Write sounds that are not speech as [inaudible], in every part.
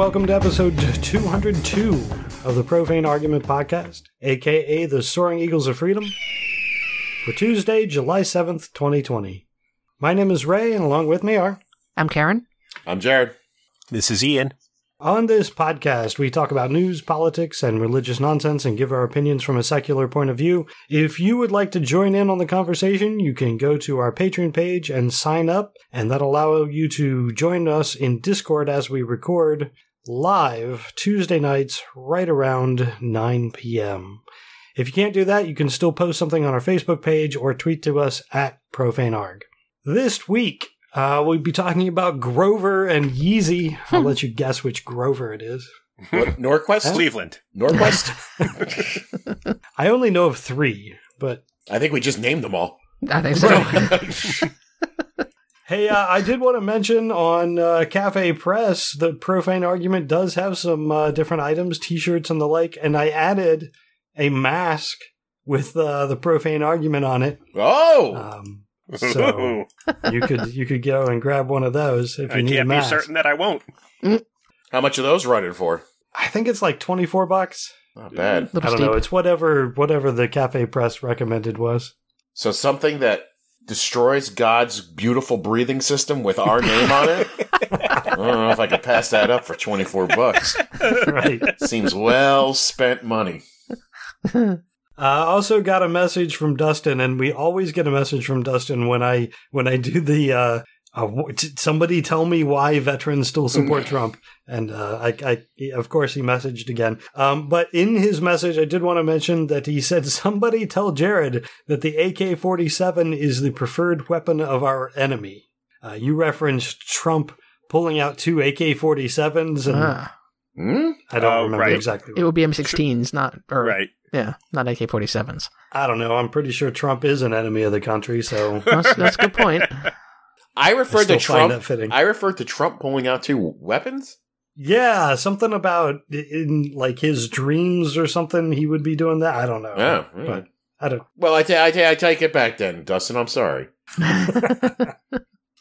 Hello, everyone. Welcome to episode 202 of the Profane Argument Podcast, aka the Soaring Eagles of Freedom, for Tuesday, July 7th, 2020. My name is Ray, and along with me are. I'm Karen. I'm Jared. This is Ian. On this podcast, we talk about news, politics, and religious nonsense and give our opinions from a secular point of view. If you would like to join in on the conversation, you can go to our Patreon page and sign up, and that'll allow you to join us in Discord as we record live Tuesday nights right around 9 p.m. If you can't do that, you can still post something on our Facebook page or tweet to us at ProfaneArg. This week, uh, we'll be talking about Grover and Yeezy. [laughs] I'll let you guess which Grover it is. What, [laughs] Norquist? Cleveland. Norquist? [laughs] I only know of three, but I think we just named them all. I think so. Hey, uh, I did want to mention on uh, Cafe Press, the Profane Argument does have some uh, different items, t shirts and the like, and I added a mask with uh, the Profane Argument on it. Oh! Um, so you could you could go and grab one of those if you I need a can't be mask. certain that I won't. How much are those running for? I think it's like twenty four bucks. Not bad. I don't steep. know. It's whatever whatever the Cafe Press recommended was. So something that destroys God's beautiful breathing system with our name on it? I don't know if I could pass that up for 24 bucks. right. Seems well spent money. I also got a message from Dustin, and we always get a message from Dustin when I when I do the uh, uh, somebody tell me why veterans still support [laughs] Trump, and uh, I, I of course he messaged again. Um, but in his message, I did want to mention that he said somebody tell Jared that the AK forty seven is the preferred weapon of our enemy. Uh, you referenced Trump pulling out two AK forty sevens, and Ah, Hmm? I don't Oh, remember right. exactly. it would be M16s, not or Right. yeah, not AK-47s. I don't know. I'm pretty sure Trump is an enemy of the country, so. That's, that's a good point. [laughs] I I referred to Trump. fitting. I referred to Trump pulling out two weapons? yeah, something about in like his dreams or something. He would be doing that. I don't know. Yeah. but I don't. Well, I, ta- I, ta- I take it back then, Dustin. I'm sorry. [laughs]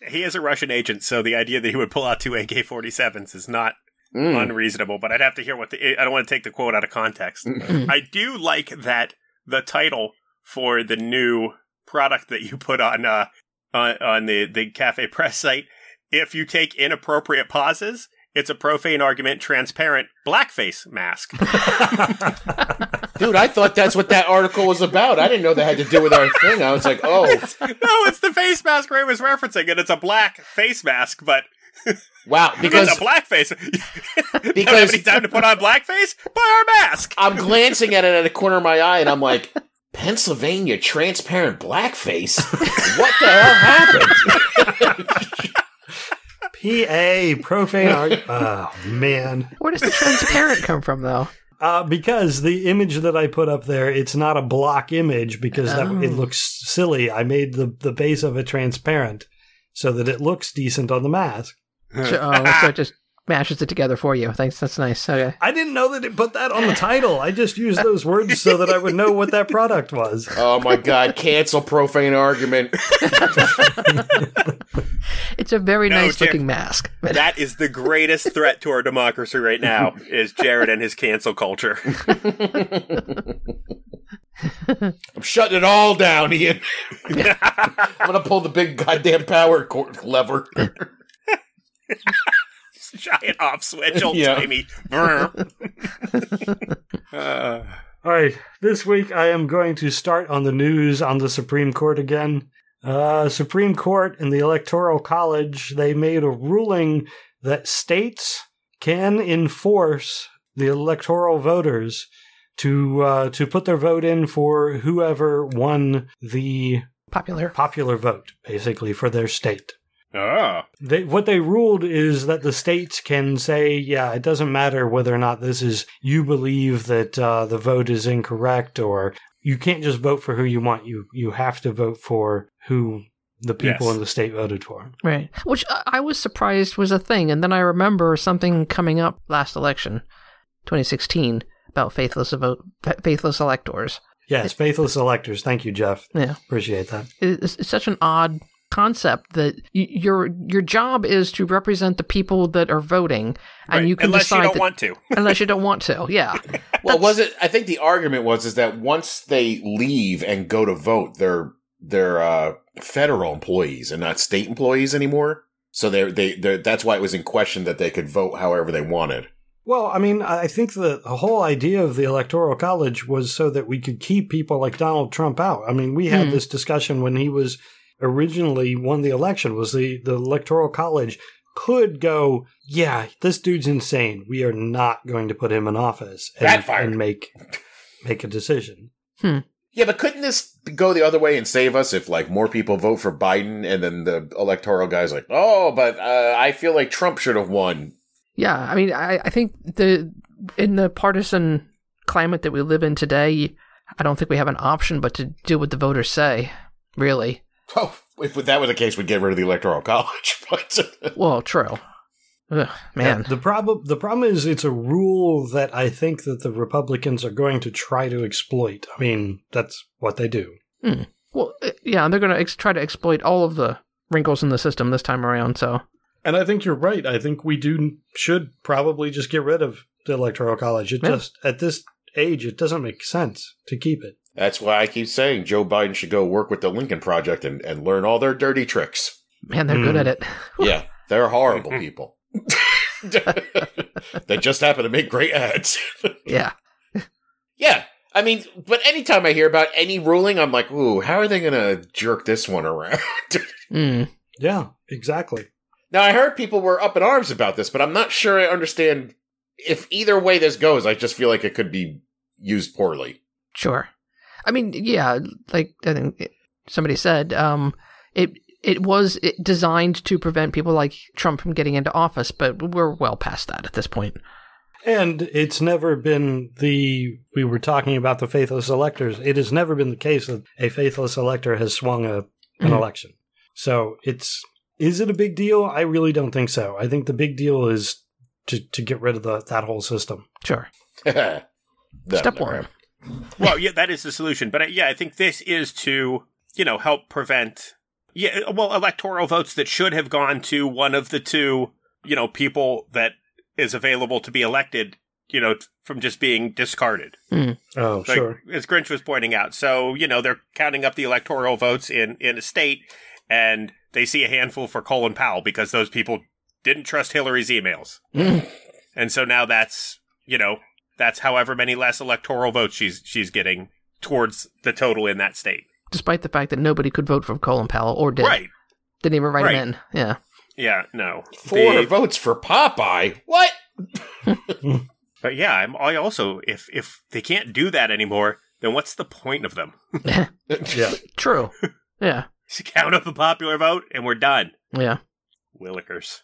He is a Russian agent, so the idea that he would pull out two AK 47s is not Mm. unreasonable, but I'd have to hear what the. I don't want to take the quote out of context. I do like that the title for the new product that you put on uh, on, on the, the Cafe Press site. If you take inappropriate pauses, it's a profane argument transparent blackface mask. [laughs] Dude, I thought that's what that article was about. I didn't know that had to do with our thing. I was like, oh, [laughs] no, it's the face mask Ray was referencing, and it's a black face mask, but [laughs] wow. because Because it's a blackface. don't have Because- any time to put on blackface? Buy our mask. I'm glancing at it at the corner of my eye, and I'm like, Pennsylvania transparent blackface. What the hell happened? [laughs] PA profane art. Oh man. Where does the transparent come from, though? Uh, because the image that I put up there, it's not a block image because that, Oh. it looks silly. I made the the base of it transparent so that it looks decent on the mask. So, oh, so it just mashes it together for you. Thanks. That's nice. Okay. I didn't know that it put that on the title. I just used those words so that I would know what that product was. [laughs] Oh my god, cancel profane argument. [laughs] It's a very No, nice Jared. looking mask. [laughs] That is the greatest threat to our democracy right now is Jared and his cancel culture. I'm shutting it all down, Ian. I'm gonna pull the big goddamn power cord lever. Giant off switch, [laughs] old Yeah. timey. [laughs] uh, All right, this week I am going to start on the news on the Supreme Court again. Uh, Supreme Court and the Electoral College they made a ruling that states can enforce the electoral voters to uh, to put their vote in for whoever won the Popular. popular vote, basically for their state. Oh. They, what they ruled is that the states can say, yeah, it doesn't matter whether or not this is you believe that uh, the vote is incorrect, or you can't just vote for who you want. You you have to vote for who the people Yes. in the state voted for. Right. Which I I was surprised was a thing. And then I remember something coming up last election, 2016, about faithless vote, faithless electors. Yes, faithless electors. Thank you, Jeff. Yeah. Appreciate that. It's, it's such an odd concept that y- your your job is to represent the people that are voting, and Right. you can unless decide you don't that- want to. [laughs] unless you don't want to. Yeah, [laughs] Well, That's- was it? I think the argument was is that once they leave and go to vote, they're they're uh, federal employees and not state employees anymore. So they're, they they that's why it was in question that they could vote however they wanted. Well, I mean, I think the, the whole idea of the Electoral College was so that we could keep people like Donald Trump out. I mean, we had Hmm. this discussion when he was originally won the election. Was the the Electoral College could go, yeah, this dude's insane. We are not going to put him in office and, Backfired. and make make a decision. Yeah, but couldn't this go the other way and save us if like more people vote for Biden and then the electoral guy's like, oh, but uh, I feel like Trump should have won. yeah. I mean, I, I think the in the partisan climate that we live in today, I don't think we have an option but to do what the voters say. Really. Oh, if that were the case, we'd get rid of the electoral college. [laughs] But Well, true. Ugh, man. The problem the problem is it's a rule that I think that the Republicans are going to try to exploit. I mean, that's what they do. Well, uh, yeah, they're going to ex- try to exploit all of the wrinkles in the system this time around. So, And I think you're right. I think we do should probably just get rid of the electoral college. It Yeah. just at this age it doesn't make sense to keep it. That's why I keep saying Joe Biden should go work with the Lincoln Project and, and learn all their dirty tricks. man, they're good Hmm. at it. [laughs] Yeah, they're horrible [laughs] people. [laughs] they just happen to make great ads. Yeah. yeah, I mean, but anytime I hear about any ruling, I'm like, ooh, how are they going to jerk this one around? Mm. Yeah, exactly. now, I heard people were up in arms about this, but I'm not sure I understand if either way this goes. I just feel like it could be used poorly. Sure. I mean, yeah, like I think somebody said, um, it it was designed to prevent people like Trump from getting into office, but we're well past that at this point. And it's never been the we were talking about the faithless electors. It has never been the case that a faithless elector has swung a an Mhm. election. So it's is it a big deal? I really don't think so. I think the big deal is to to get rid of the, that whole system. Sure. [laughs] Step one. happen. Well, yeah, that is the solution. But uh, yeah, I think this is to you know help prevent yeah, well, electoral votes that should have gone to one of the two you know people that is available to be elected, you know, t- from just being discarded. Oh, Like, sure. As Grinch was pointing out, so you know they're counting up the electoral votes in in a state, and they see a handful for Colin Powell because those people didn't trust Hillary's emails, Mm. and so now that's you know that's however many less electoral votes she's she's getting towards the total in that state. Despite the fact that nobody could vote for Colin Powell or did. Right? Didn't even write Right. him in. Yeah. Yeah. No. Four The- votes for Popeye. What? [laughs] but yeah, I'm, I also if if they can't do that anymore, then what's the point of them? [laughs] Yeah. True. Yeah. [laughs] Just count up a popular vote and we're done. Yeah. Willikers.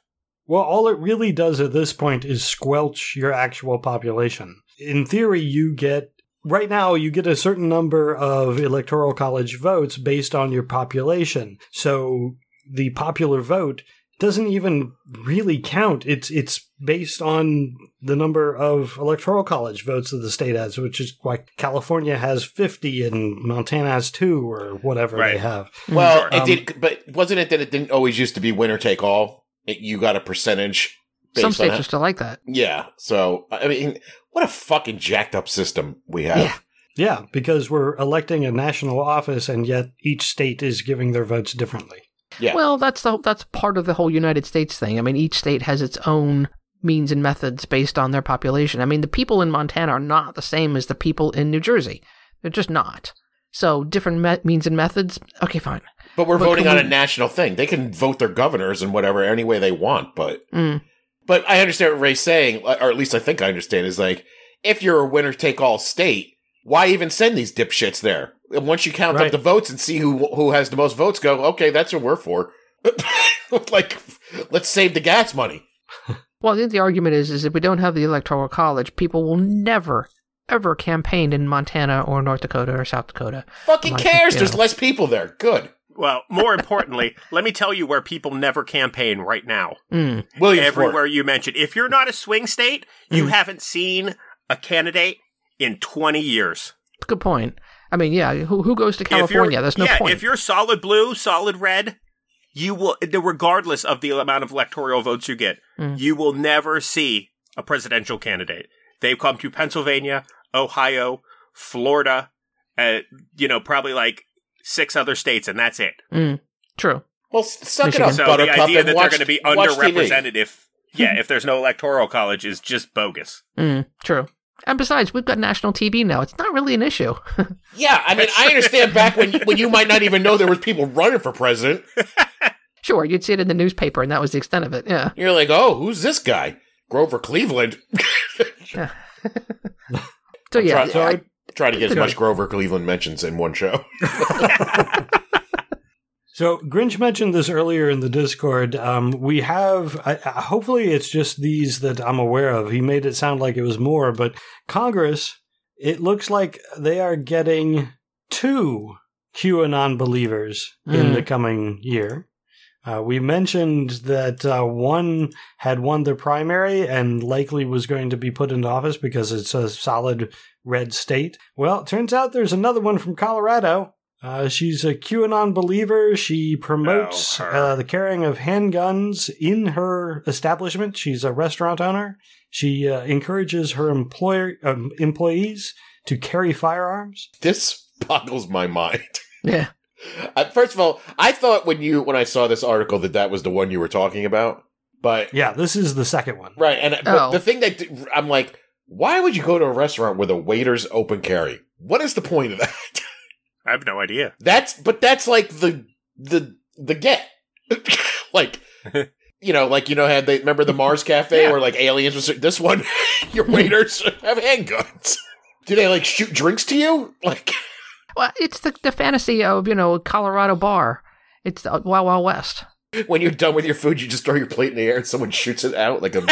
Well, all it really does at this point is squelch your actual population. In theory, you get right now you get a certain number of electoral college votes based on your population. So the popular vote doesn't even really count. It's it's based on the number of electoral college votes that the state has, which is why California has 50 and Montana has 2 or whatever Right. they have. Well, Sure. it Um, did, but wasn't it that it didn't always used to be winner take all? It, you got a percentage. Based Some states are still like that. Yeah. So I mean, what a fucking jacked up system we have. Yeah. Yeah, because we're electing a national office and yet each state is giving their votes differently. Yeah. Well, that's the that's part of the whole United States thing. I mean, each state has its own means and methods based on their population. I mean, the people in Montana are not the same as the people in New Jersey. They're just not. So different me- means and methods. Okay, fine. But we're But voting on we- a national thing. They can vote their governors and whatever any way they want. But Mm. But I understand what Ray's saying, or at least I think I understand. Is like if you're a winner take all state, why even send these dipshits there? And once you count Right. up the votes and see who who has the most votes, go okay, that's what we're for. [laughs] like, let's save the gas money. [laughs] Well, I think the argument is is if we don't have the electoral college, people will never ever campaign in Montana or North Dakota or South Dakota. Fucking Like, cares? you There's less people there. Good. Well, more importantly, [laughs] let me tell you where people never campaign right now. Mm. Williamsport. Everywhere you mentioned. If you're not a swing state, you haven't seen a candidate in 20 years. Good point. I mean, yeah, who who goes to California? There's no yeah, point. If you're solid blue, solid red, you will, regardless of the amount of electoral votes you get, Mm. you will never see a presidential candidate. They've come to Pennsylvania, Ohio, Florida, uh, you know, probably like six other states, and that's it. Mm, true. Well, suck Michigan. it up, So Buttercup, the idea that watch, they're going to be underrepresented if, [laughs] yeah, if there's no electoral college is just bogus. Mm, true. And besides, we've got national TV now. It's not really an issue. [laughs] Yeah, I mean, I understand back when when you might not even know there was people running for president. [laughs] sure, you'd see it in the newspaper, and that was the extent of it. Yeah. You're like, oh, who's this guy? Grover Cleveland. So yeah, try, I- try to get as much Grover Cleveland mentions in one show. [laughs] So Grinch mentioned this earlier in the Discord. Um, we have, I, I- hopefully, it's just these that I'm aware of. He made it sound like it was more, but Congress, it looks like they are getting two QAnon believers in Mm. the coming year. Uh, we mentioned that uh, one had won the primary and likely was going to be put into office because it's a solid red state. Well, it turns out there's another one from Colorado. Uh, she's a QAnon believer. She promotes Oh, uh, the carrying of handguns in her establishment. She's a restaurant owner. She uh, encourages her employer um, employees to carry firearms. This boggles my mind. [laughs] yeah. Uh, first of all, I thought when you when I saw this article that that was the one you were talking about, but Yeah, this is the second one. right, and but Oh. the thing that I'm like, why would you go to a restaurant where the waiters open carry? What is the point of that? [laughs] I have no idea. That's but that's like the the the get. [laughs] like [laughs] you know, like you know, had they remember the Mars Cafe Yeah. where like aliens was this one, your hmm. waiters have handguns. Do they like shoot drinks to you? Like Well, it's the, the fantasy of, you know, Colorado bar. It's the Wild Wild West. when you're done with your food, you just throw your plate in the air and someone shoots it out like a.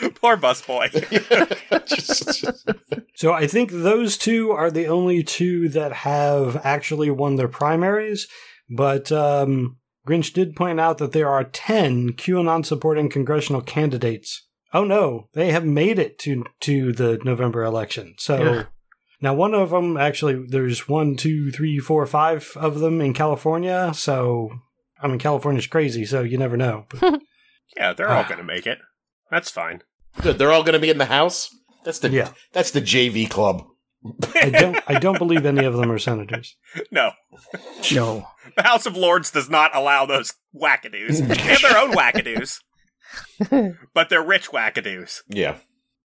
[laughs] Poor busboy. Just- [laughs] just- So I think those two are the only two that have actually won their primaries. But um, Grinch did point out that there are 10 QAnon supporting congressional candidates. Oh no, they have made it to, to the November election. So Yeah. now one of them, actually, there's one, two, three, four, five of them in California. So, I mean, California's crazy, so you never know. But, [laughs] yeah, they're all going to make it. That's fine. Good, they're all going to be in the house. That's the yeah, that's the JV club. I don't, I don't believe any of them are senators. No. No. The House of Lords does not allow those wackadoos. they have their own wackadoos, [laughs] but they're rich wackadoos. Yeah,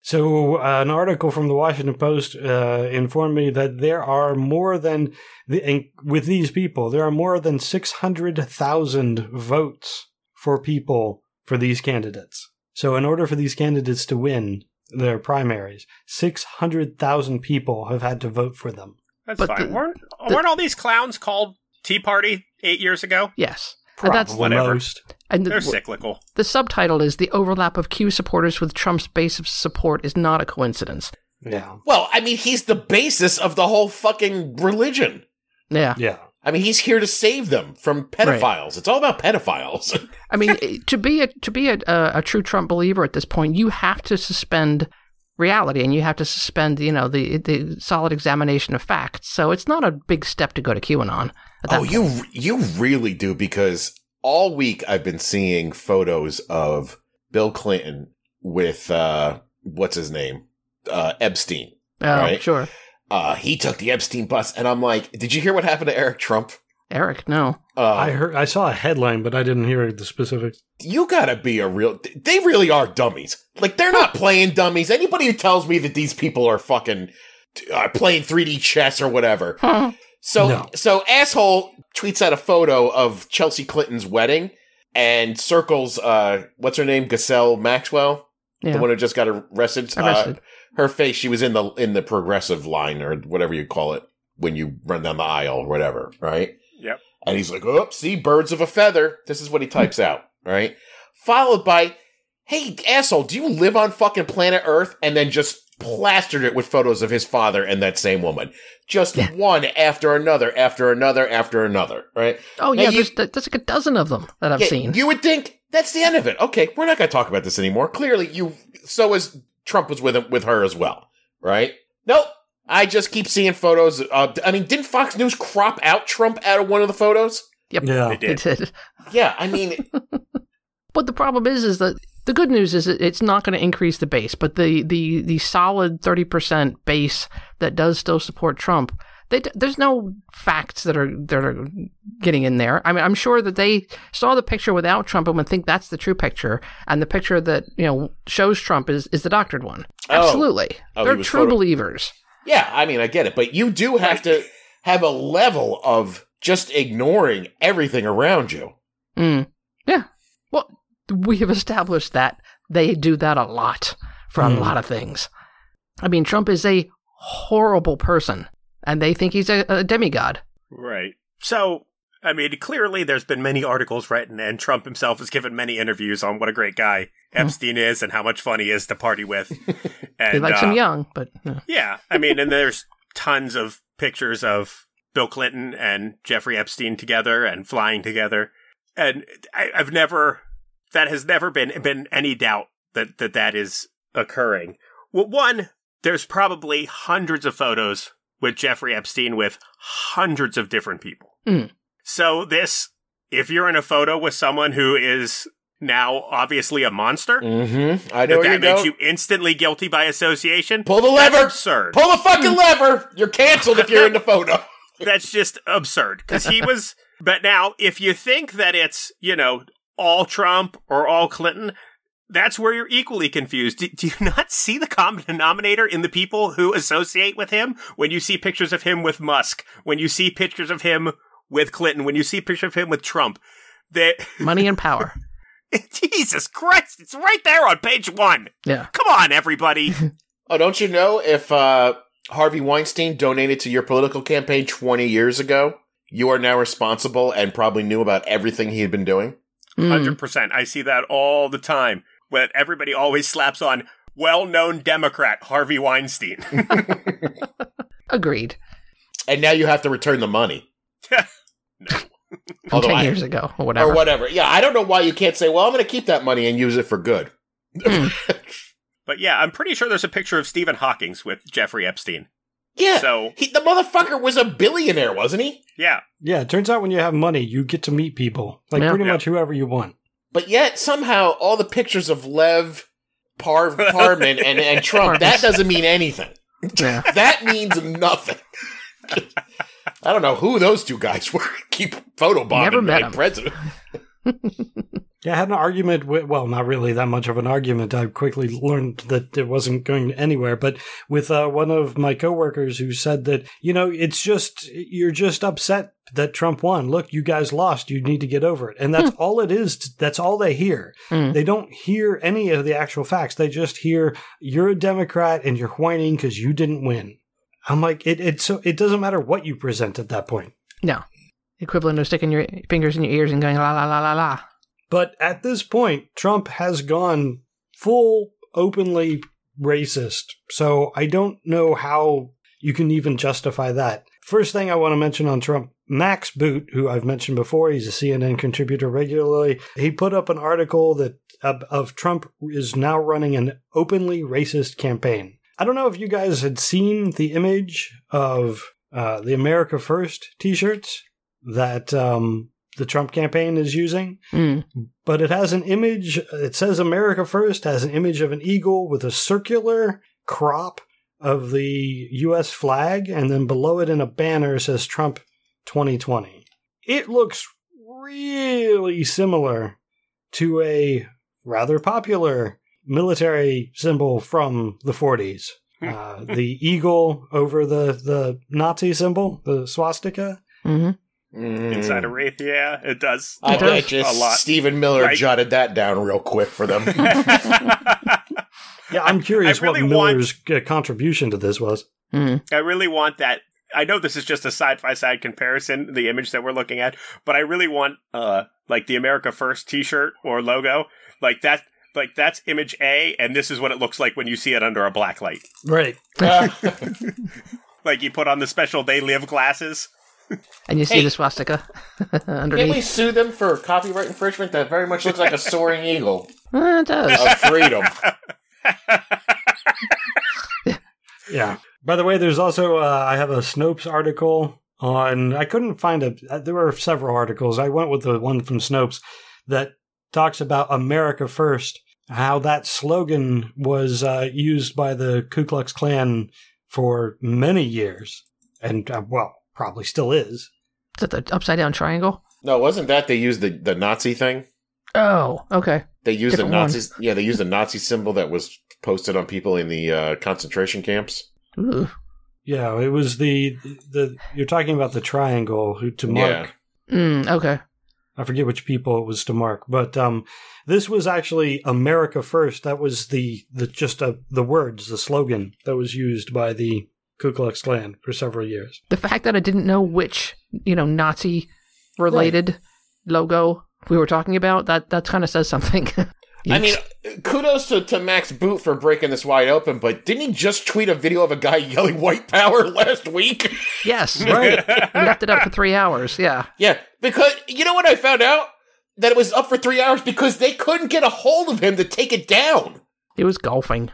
So, uh, an article from the Washington Post uh, informed me that there are more than the, and with these people, there are more than six hundred thousand votes for people for these candidates. So, in order for these candidates to win their primaries, six hundred thousand people have had to vote for them. That's But fine. the- weren't, the- weren't all these clowns called Tea Party eight years ago? Yes. And that's Probably whatever. most. and They're cyclical. the subtitle is the overlap of Q supporters with Trump's base of support is not a coincidence. Yeah, well, I mean, he's the basis of the whole fucking religion. Yeah. yeah. I mean, he's here to save them from pedophiles. It's all about pedophiles. [laughs] I mean, to be a to be a, a, a true Trump believer at this point, you have to suspend reality and you have to suspend, you know, the the solid examination of facts. So it's not a big step to go to QAnon. Oh, point. you you really do because all week I've been seeing photos of Bill Clinton with uh what's his name? Uh Epstein. Oh, right. sure. Uh he took the Epstein bus and I'm like, "Did you hear what happened to Eric Trump?" Eric, no. Uh I heard, I saw a headline, but I didn't hear the specifics. you gotta be a real they really are dummies like they're not playing dummies anybody who tells me that these people are fucking uh, playing 3d chess or whatever [laughs] so No. so asshole tweets out a photo of chelsea clinton's wedding and circles uh what's her name Ghislaine maxwell Yeah. the one who just got arrested, Arrested. Uh, her face she was in the in the progressive line or whatever you call it when you run down the aisle or whatever right Yep. and he's like, oh, see, birds of a feather. This is what he types [laughs] out, right? Followed by, hey, asshole, do you live on fucking planet Earth? And then just plastered it with photos of his father and that same woman. Just Yeah. one after another, after another, after another, right? Oh Now yeah, you- there's, there's like a dozen of them that I've Yeah, seen. You would think that's the end of it. Okay, we're not going to talk about this anymore. Clearly, you, so as Trump was with, him, with her as well, right? Nope. I just keep seeing photos. Of, I mean, didn't Fox News crop out Trump out of one of the photos? Yep. Yeah. They It did. did. Yeah, I mean, [laughs] But the problem is, is that the good news is that it's not going to increase the base, but the the the solid thirty percent base that does still support Trump. They, there's no facts that are that are getting in there. I mean, I'm sure that they saw the picture without Trump and would think that's the true picture, and the picture that you know shows Trump is is the doctored one. Oh. Absolutely, Oh, they're true photo- believers. yeah, I mean, I get it, but you do have to have a level of just ignoring everything around you. Mm. Yeah. Well, we have established that they do that a lot for Mm. a lot of things. I mean, Trump is a horrible person, and they think he's a, a demigod. Right. So, I mean, clearly there's been many articles written, and Trump himself has given many interviews on what a great guy Epstein is and how much fun he is to party with. [laughs] And He likes uh, him young, but uh, Yeah, I mean, and there's tons of pictures of Bill Clinton and Jeffrey Epstein together and flying together, and I, I've never that has never been been any doubt that that that is occurring. Well, one, there's probably hundreds of photos with Jeffrey Epstein with hundreds of different people. Mm. So this, if you're in a photo with someone who is now obviously a monster, Mm-hmm. I know that, that makes go. you instantly guilty by association. Pull the That's lever. absurd. Pull the fucking lever. You're canceled if you're in the photo. [laughs] [laughs] That's just absurd because he was. But now, if you think that it's you know all Trump or all Clinton, that's where you're equally confused. Do, do you [laughs] not see the common denominator in the people who associate with him? When you see pictures of him with Musk, when you see pictures of him with Clinton, when you see pictures of him with Trump, that [laughs] money and power. [laughs] Jesus Christ, it's right there on page one. Yeah. Come on, everybody. Oh, don't you know if uh, Harvey Weinstein donated to your political campaign 20 years ago, you are now responsible and probably knew about everything he had been doing? Mm. Hundred percent. I see that all the time. When everybody always slaps on well-known Democrat Harvey Weinstein. [laughs] Agreed. And now you have to return the money. [laughs] From Although ten I- years ago or whatever. Or whatever. Yeah, I don't know why you can't say, well, I'm going to keep that money and use it for good. Hmm. [laughs] but yeah, I'm pretty sure there's a picture of Stephen Hawking's with Jeffrey Epstein. yeah. So he, the motherfucker was a billionaire, wasn't he? yeah, Yeah, it turns out when you have money, you get to meet people. Like Yeah. pretty Yeah. much whoever you want. But yet, somehow, all the pictures of Lev, Par- Parman, and, and [laughs] Trump, that doesn't mean anything. Yeah. [laughs] That means nothing. [laughs] I don't know who those two guys were. Keep photobombing Never met my 'em. president. Yeah, I had an argument with, well, not really that much of an argument. I quickly learned that it wasn't going anywhere, but with uh, one of my coworkers who said that, you know, it's just, you're just upset that Trump won. Look, you guys lost. You need to get over it. And that's all it is. That's all they hear. Mm. They don't hear any of the actual facts. They just hear, you're a Democrat and you're whining because you didn't win. I'm like, it, it, so, it doesn't matter what you present at that point. No. Equivalent of sticking your fingers in your ears and going la la la la la. But at this point, Trump has gone full openly racist. So I don't know how you can even justify that. First thing I want to mention on Trump, Max Boot, who I've mentioned before, he's a CNN contributor regularly. He put up an article that of, of Trump is now running an openly racist campaign. I don't know if you guys had seen the image of uh, the America First T-shirts that um, the Trump campaign is using Mm. but it has an image. It says America First has an image of an eagle with a circular crop of the U.S. flag, and then below it in a banner says Trump 2020. It looks really similar to a rather popular military symbol from the 40s. Uh, the eagle over the, the Nazi symbol, the swastika. Hmm inside a wraith. Yeah, it does. I It does. bet you a lot. Stephen Miller Right. jotted that down real quick for them. [laughs] [laughs] Yeah, I'm curious I really what want- Miller's uh, contribution to this was. Mm. I really want that. I know this is just a side by side comparison, the image that we're looking at, but I really want uh like the America First T-shirt or logo, like that. Like that's image A, and this is what it looks like when you see it under a black light. Right. [laughs] Like you put on the special "They Live" glasses. And you see Hey. the swastika [laughs] underneath. Can't we sue them for copyright infringement? That very much looks like a soaring eagle [laughs] Uh, it does. of freedom. [laughs] Yeah. By the way, there's also uh, I have a Snopes article on. I couldn't find a. uh, There were several articles. I went with the one from Snopes that talks about America First, how that slogan was uh, used by the Ku Klux Klan for many years, and uh, well, probably still is. Is that the upside down triangle? No, wasn't that they used the, the Nazi thing? Oh, okay. They used Different a one. Nazi. Yeah, they used a Nazi symbol that was posted on people in the uh, concentration camps. Ooh. Yeah, it was the the. You're talking about the triangle who to mark. Yeah. Mm, okay. I forget which people it was to mark, but um, this was actually America First. That was the the just uh, the words, the slogan that was used by the Ku Klux Klan for several years. The fact that I didn't know which, you know, Nazi related logo we were talking about, that, that kind of says something. [laughs] I mean, kudos to, to Max Boot for breaking this wide open, but didn't he just tweet a video of a guy [laughs] yelling white power last week? [laughs] yes. Right. we left it up for three hours. Yeah. yeah, because you know what I found out? That it was up for three hours because they couldn't get a hold of him to take it down. He was golfing.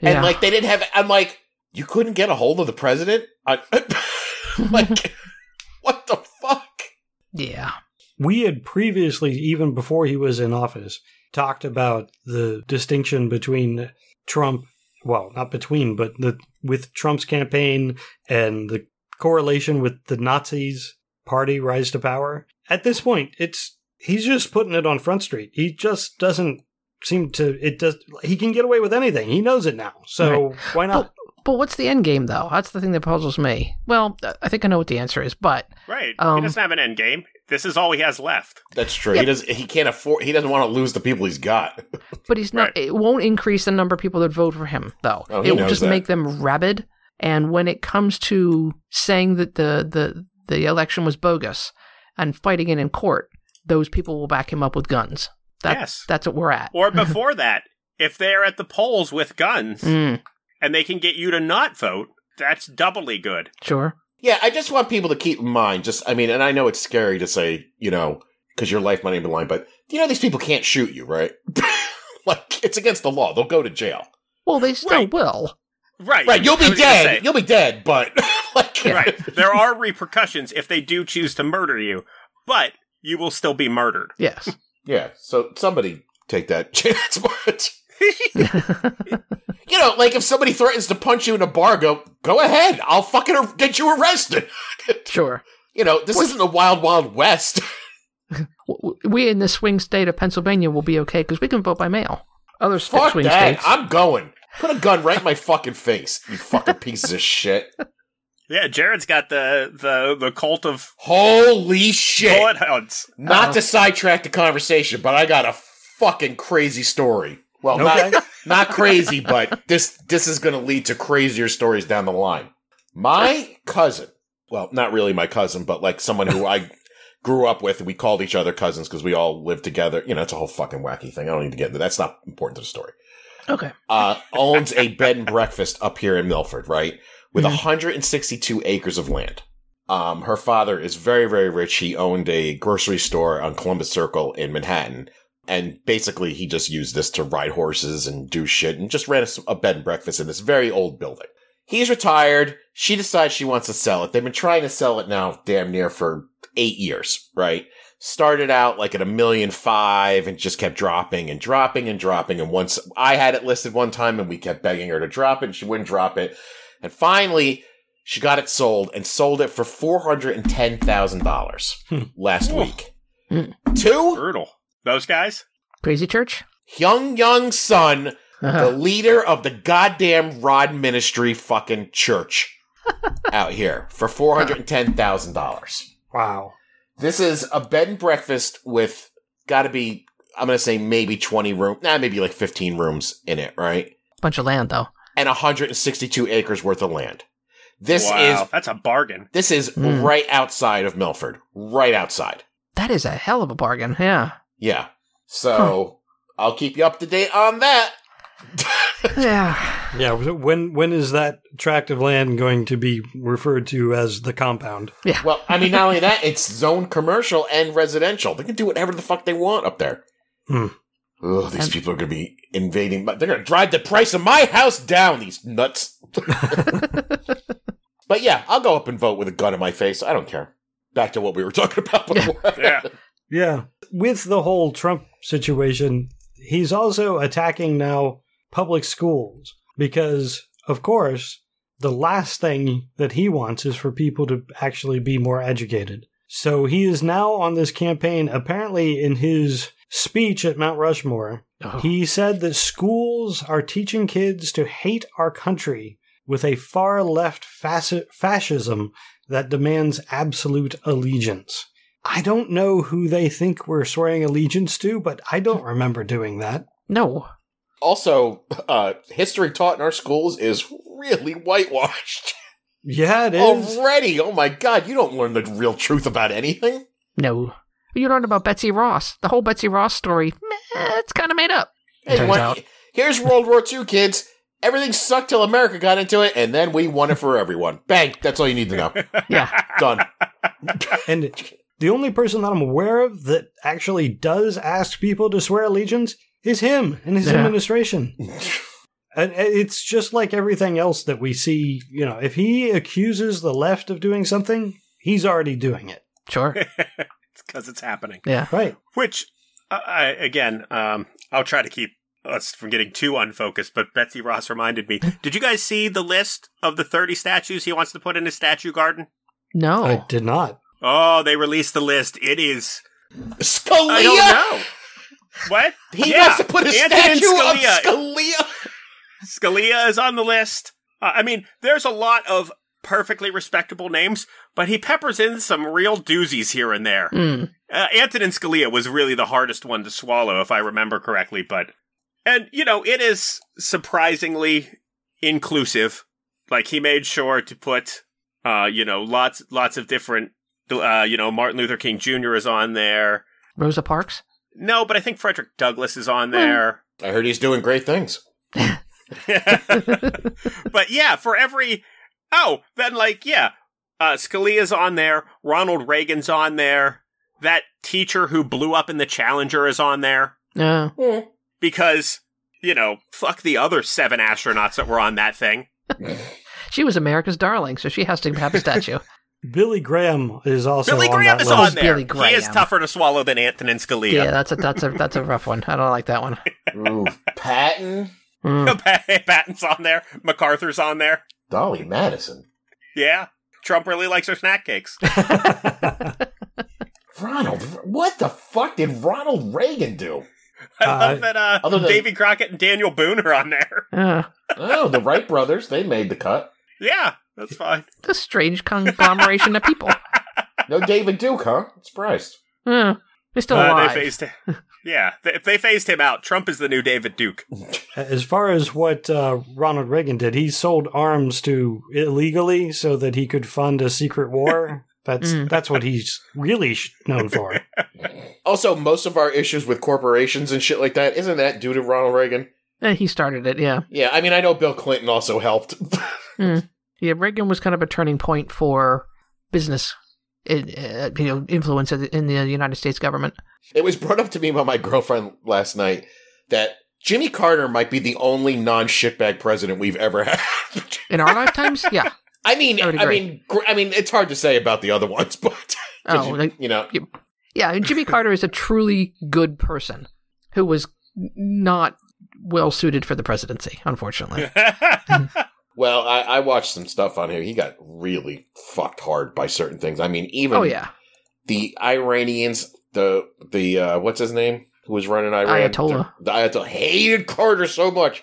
Yeah. And like they didn't have I'm like, you couldn't get a hold of the president? I, [laughs] like [laughs] what the fuck? yeah. We had previously, even before he was in office, talked about the distinction between Trump. Well, not between, but the with Trump's campaign and the correlation with the Nazis' party rise to power. At this point, it's he's just putting it on Front Street. He just doesn't seem to. It does. He can get away with anything. He knows it now. So why not? But what's the end game, though? That's the thing that puzzles me. Well, I think I know what the answer is, but Right. Um, he doesn't have an end game. This is all he has left. That's true. Yeah. He does he can't afford he doesn't want to lose the people he's got. [laughs] but he's not. Right. It won't increase the number of people that vote for him, though. Oh, it will just that. make them rabid. And when it comes to saying that the the the election was bogus and fighting it in court, those people will back him up with guns. That, Yes. that's what we're at. Or [laughs] before that, if they're at the polls with guns Mm, and they can get you to not vote, that's doubly good. sure. Yeah, I just want people to keep in mind. Just, I mean, and I know it's scary to say, you know, because your life might be in line, but you know these people can't shoot you, right? [laughs] like it's against the law; they'll go to jail. Well, they still Right. will. Right. Right? You'll be dead. say, You'll be dead, but [laughs] like, right. There are repercussions if they do choose to murder you, but you will still be murdered. Yes. [laughs] yeah. So somebody take that chance, but [laughs] you know, like if somebody threatens to punch you in a bar, go go ahead. I'll fucking ar- get you arrested. [laughs] sure. you know, this isn't the wild, wild west. [laughs] W- w- We in the swing state of Pennsylvania will be okay because we can vote by mail. Other Fuck swing that. states. I'm going. Put a gun right in my fucking face, you fucking pieces of shit. Yeah, Jared's got the the the cult of Holy shit. bullet. Not Uh-oh. to sidetrack the conversation, but I got a fucking crazy story. Well, Okay. not, not crazy, but this this is going to lead to crazier stories down the line. My cousin, well, not really my cousin, but like someone who I grew up with, and we called each other cousins because we all lived together. You know, it's a whole fucking wacky thing. I don't need to get into that's not important to the story. okay. Uh, owns a bed and breakfast up here in Milford, right? With Mhm. 162 acres of land. Um, her father is very, very rich. He owned a grocery store on Columbus Circle in Manhattan. And basically, he just used this to ride horses and do shit and just ran a, a bed and breakfast in this very old building. He's retired. She decides she wants to sell it. They've been trying to sell it now damn near for eight years, right? Started out like at a million five and just kept dropping and dropping and dropping. And once I had it listed one time and we kept begging her to drop it, and she wouldn't drop it. And finally, she got it sold and sold it for $410,000 Hmm. last week. Hmm. To Brutal. Those guys? Crazy church? young, young son, the Uh-huh. leader of the goddamn Rod Ministry fucking church [laughs] out here for $410,000. Wow. This is a bed and breakfast with got to be, I'm going to say maybe 20 room, nah, maybe like 15 rooms in it, right? Bunch of land, though. And 162 acres worth of land. This wow, is that's a bargain. This is Mm. right outside of Milford. Right outside. That is a hell of a bargain. Yeah. Yeah. So I'll keep you up to date on that. [laughs] Yeah. Yeah. When when is that tract of land going to be referred to as the compound? Yeah. well, I mean, not only that, it's zone commercial and residential. They can do whatever the fuck they want up there. Hmm. Ugh, these And- people are going to be invading. My, they're going to drive the price of my house down. These nuts. [laughs] But yeah, I'll go up and vote with a gun in my face. I don't care. Back to what we were talking about before. [laughs] Yeah. Yeah. With the whole Trump situation, he's also attacking now public schools because, of course, the last thing that he wants is for people to actually be more educated. So he is now on this campaign, apparently in his speech at Mount Rushmore. Oh. He said that schools are teaching kids to hate our country with a far left fasci- fascism that demands absolute allegiance. I don't know who they think we're swearing allegiance to, but I don't remember doing that. No. also, [laughs] uh, history taught in our schools is really whitewashed Yeah, it is. already. Oh my god, you don't learn the real truth about anything. No. You learned about Betsy Ross. The whole Betsy Ross story, meh, it's kind of made up. Hey, Turns what- out. Here's World War II, kids. Everything sucked till America got into it, and then we won it for everyone. Bang! That's all you need to know. [laughs] Yeah. Done. [laughs] And the only person that I'm aware of that actually does ask people to swear allegiance is him and his Yeah. administration. [laughs] And it's just like everything else that we see. You know, if he accuses the left of doing something, he's already doing it. Sure. [laughs] it's because it's happening. Yeah. Right. Which, uh, I, again, um, I'll try to keep us from getting too unfocused. But Betsy Ross reminded me. [laughs] Did you guys see the list of the thirty statues he wants to put in his statue garden? No. I did not. Oh, they released the list. It is. Scalia. I don't know. What? He Yeah, wants to put a Antonin statue Scalia. of Scalia. Scalia is on the list. Uh, I mean, there's a lot of perfectly respectable names, but he peppers in some real doozies here and there. Mm. Uh, Antonin Scalia was really the hardest one to swallow, if I remember correctly. But, and you know, it is surprisingly inclusive. Like he made sure to put, uh, you know, lots, lots of different, uh, you know, Martin Luther King Jr. is on there. Rosa Parks? No, but I think Frederick Douglass is on there. I heard he's doing great things. [laughs] but yeah, for every oh, then like yeah, uh, Scalia's on there. Ronald Reagan's on there. That teacher who blew up in the Challenger is on there No. because you know fuck the other seven astronauts that were on that thing. [laughs] She was America's darling, so she has to have a statue. [laughs] Billy Graham is also Billy on Graham that is list. on there. Billy He is tougher to swallow than Antonin Scalia. yeah, that's a that's a that's a rough one. I don't like that one. [laughs] Ooh, Patton, Mm. [laughs] Patton's on there. MacArthur's on there. Dolly Madison, Yeah, Trump really likes her snack cakes. [laughs] Ronald. What the fuck did Ronald Reagan do? I Uh, love that uh, other than- Davy Crockett and Daniel Boone are on there. Uh, Oh, the Wright brothers. They made the cut. Yeah, that's fine. a strange conglomeration of people. [laughs] No David Duke, huh? Surprised. Uh, they're still Uh, alive. they phased him. Yeah, th- if they phased him out, Trump is the new David Duke. [laughs] As far as what uh, Ronald Reagan did, he sold arms to illegally so that he could fund a secret war. [laughs] That's Mm. that's what he's really known for. Also, most of our issues with corporations and shit like that isn't that due to Ronald Reagan? Eh, he started it, yeah. Yeah, I mean, I know Bill Clinton also helped. Yeah, Reagan was kind of a turning point for business, in, uh, you know, influence in the- United States government. it was brought up to me by my girlfriend last night that Jimmy Carter might be the only non shitbag president we've ever [laughs] had. In our lifetimes, yeah. [laughs] I mean, I I mean, I mean, it's hard to say about the other ones, [laughs] but Oh, you, like, you know, yeah, and Jimmy Carter is a truly good person who was not well suited for the presidency, unfortunately. Well, I, I watched some stuff on here. He got really fucked hard by certain things. I mean, even oh yeah, the Iranians, the the uh, what's his name, who was running Iran, Ayatollah. The, the Ayatollah hated Carter so much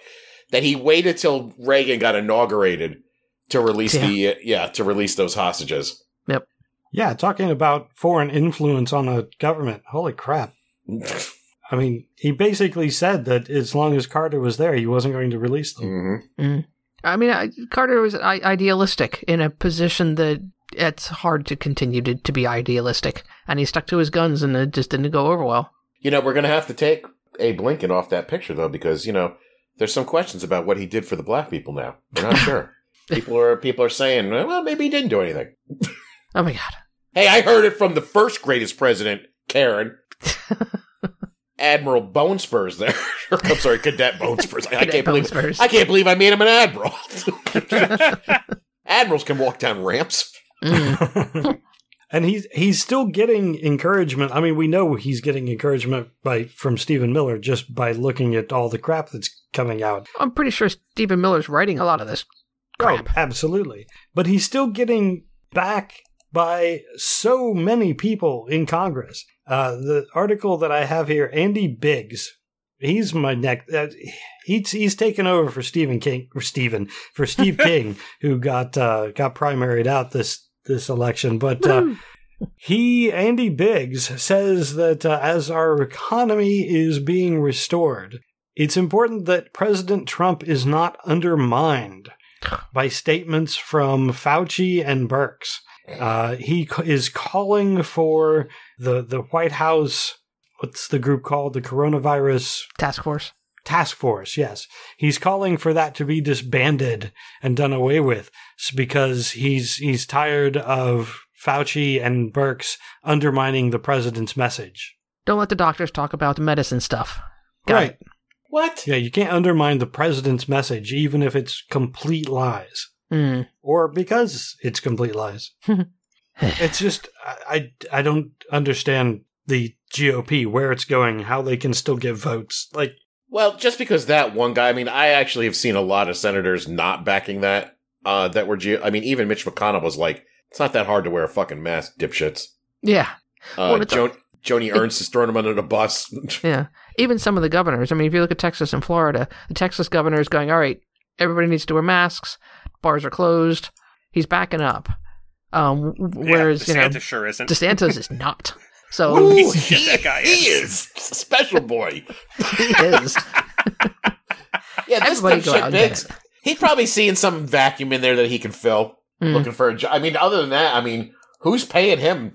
that he waited till Reagan got inaugurated to release Yeah. the uh, yeah to release those hostages. Yep. Yeah, talking about foreign influence on a government. Holy crap. [laughs] I mean, he basically said that as long as Carter was there, he wasn't going to release them. hmm I mean, I, Carter was I- idealistic in a position that it's hard to continue to, to be idealistic, and he stuck to his guns, and it just didn't go over well. You know, we're gonna have to take Abe Lincoln off that picture though, because you know there's some questions about what he did for the black people. Now we're not sure. [laughs] people are people are saying, well, maybe he didn't do anything. Oh my god. Hey, I heard it from the first greatest president, Karen. [laughs] Admiral Bone Spurs there. [laughs] I'm sorry, Cadet Bone Spurs. I, I can't Bone believe Spurs. I can't believe I made him an admiral. [laughs] Admirals can walk down ramps. Mm. [laughs] and he's he's still getting encouragement. I mean, we know he's getting encouragement by from Stephen Miller just by looking at all the crap that's coming out. I'm pretty sure Stephen Miller's writing a lot of this crap. Oh, absolutely. But he's still getting back by so many people in Congress. Uh, the article that I have here, Andy Biggs, he's my neck. Uh, he's he's taken over for Stephen King or Stephen for Steve [laughs] King, who got uh, got primaried out this this election. But uh, he, Andy Biggs, says that uh, as our economy is being restored, it's important that President Trump is not undermined by statements from Fauci and Birx. Uh, he is calling for the the White House. What's the group called? The Coronavirus Task Force. Task Force. Yes, he's calling for that to be disbanded and done away with because he's he's tired of Fauci and Birx undermining the president's message. Don't let the doctors talk about the medicine stuff. Got right. it. What? Yeah, you can't undermine the president's message even if it's complete lies. Mm. or because it's complete lies. [laughs] it's just I, I I don't understand the GOP where it's going, how they can still get votes. Like Well, just because that one guy, I mean, I actually have seen a lot of senators not backing that. Uh, that were, G- I mean, even Mitch McConnell was like, "It's not that hard to wear a fucking mask, dipshits." Yeah. Uh, Well, it's a- Joni Ernst is throwing him under the bus. [laughs] Yeah. Even some of the governors. I mean, if you look at Texas and Florida, the Texas governor is going, all right, everybody needs to wear masks. Bars are closed. He's backing up. Um, whereas, yeah, you know, DeSantis sure isn't. DeSantis is not. [laughs] So Ooh, piece shit he, that guy [laughs] he is. is special boy. he is. Yeah, this Everybody go dipshit out and get Biggs, it. he's probably seeing some vacuum in there that he can fill. Mm. Looking for a job. I mean, other than that, I mean, who's paying him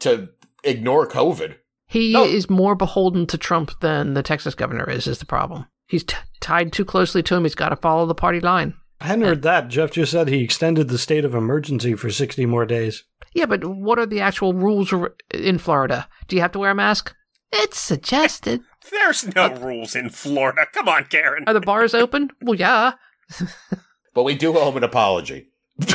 to ignore COVID? He No. is more beholden to Trump than the Texas governor is, is the problem. He's t- tied too closely to him. He's got to follow the party line. I hadn't heard that. Jeff just said he extended the state of emergency for sixty more days. Yeah, but what are the actual rules in Florida? Do you have to wear a mask? It's suggested. [laughs] There's no rules in Florida. Come on, Karen. Are the bars open? Well, yeah. [laughs] But we do owe him an apology. [laughs]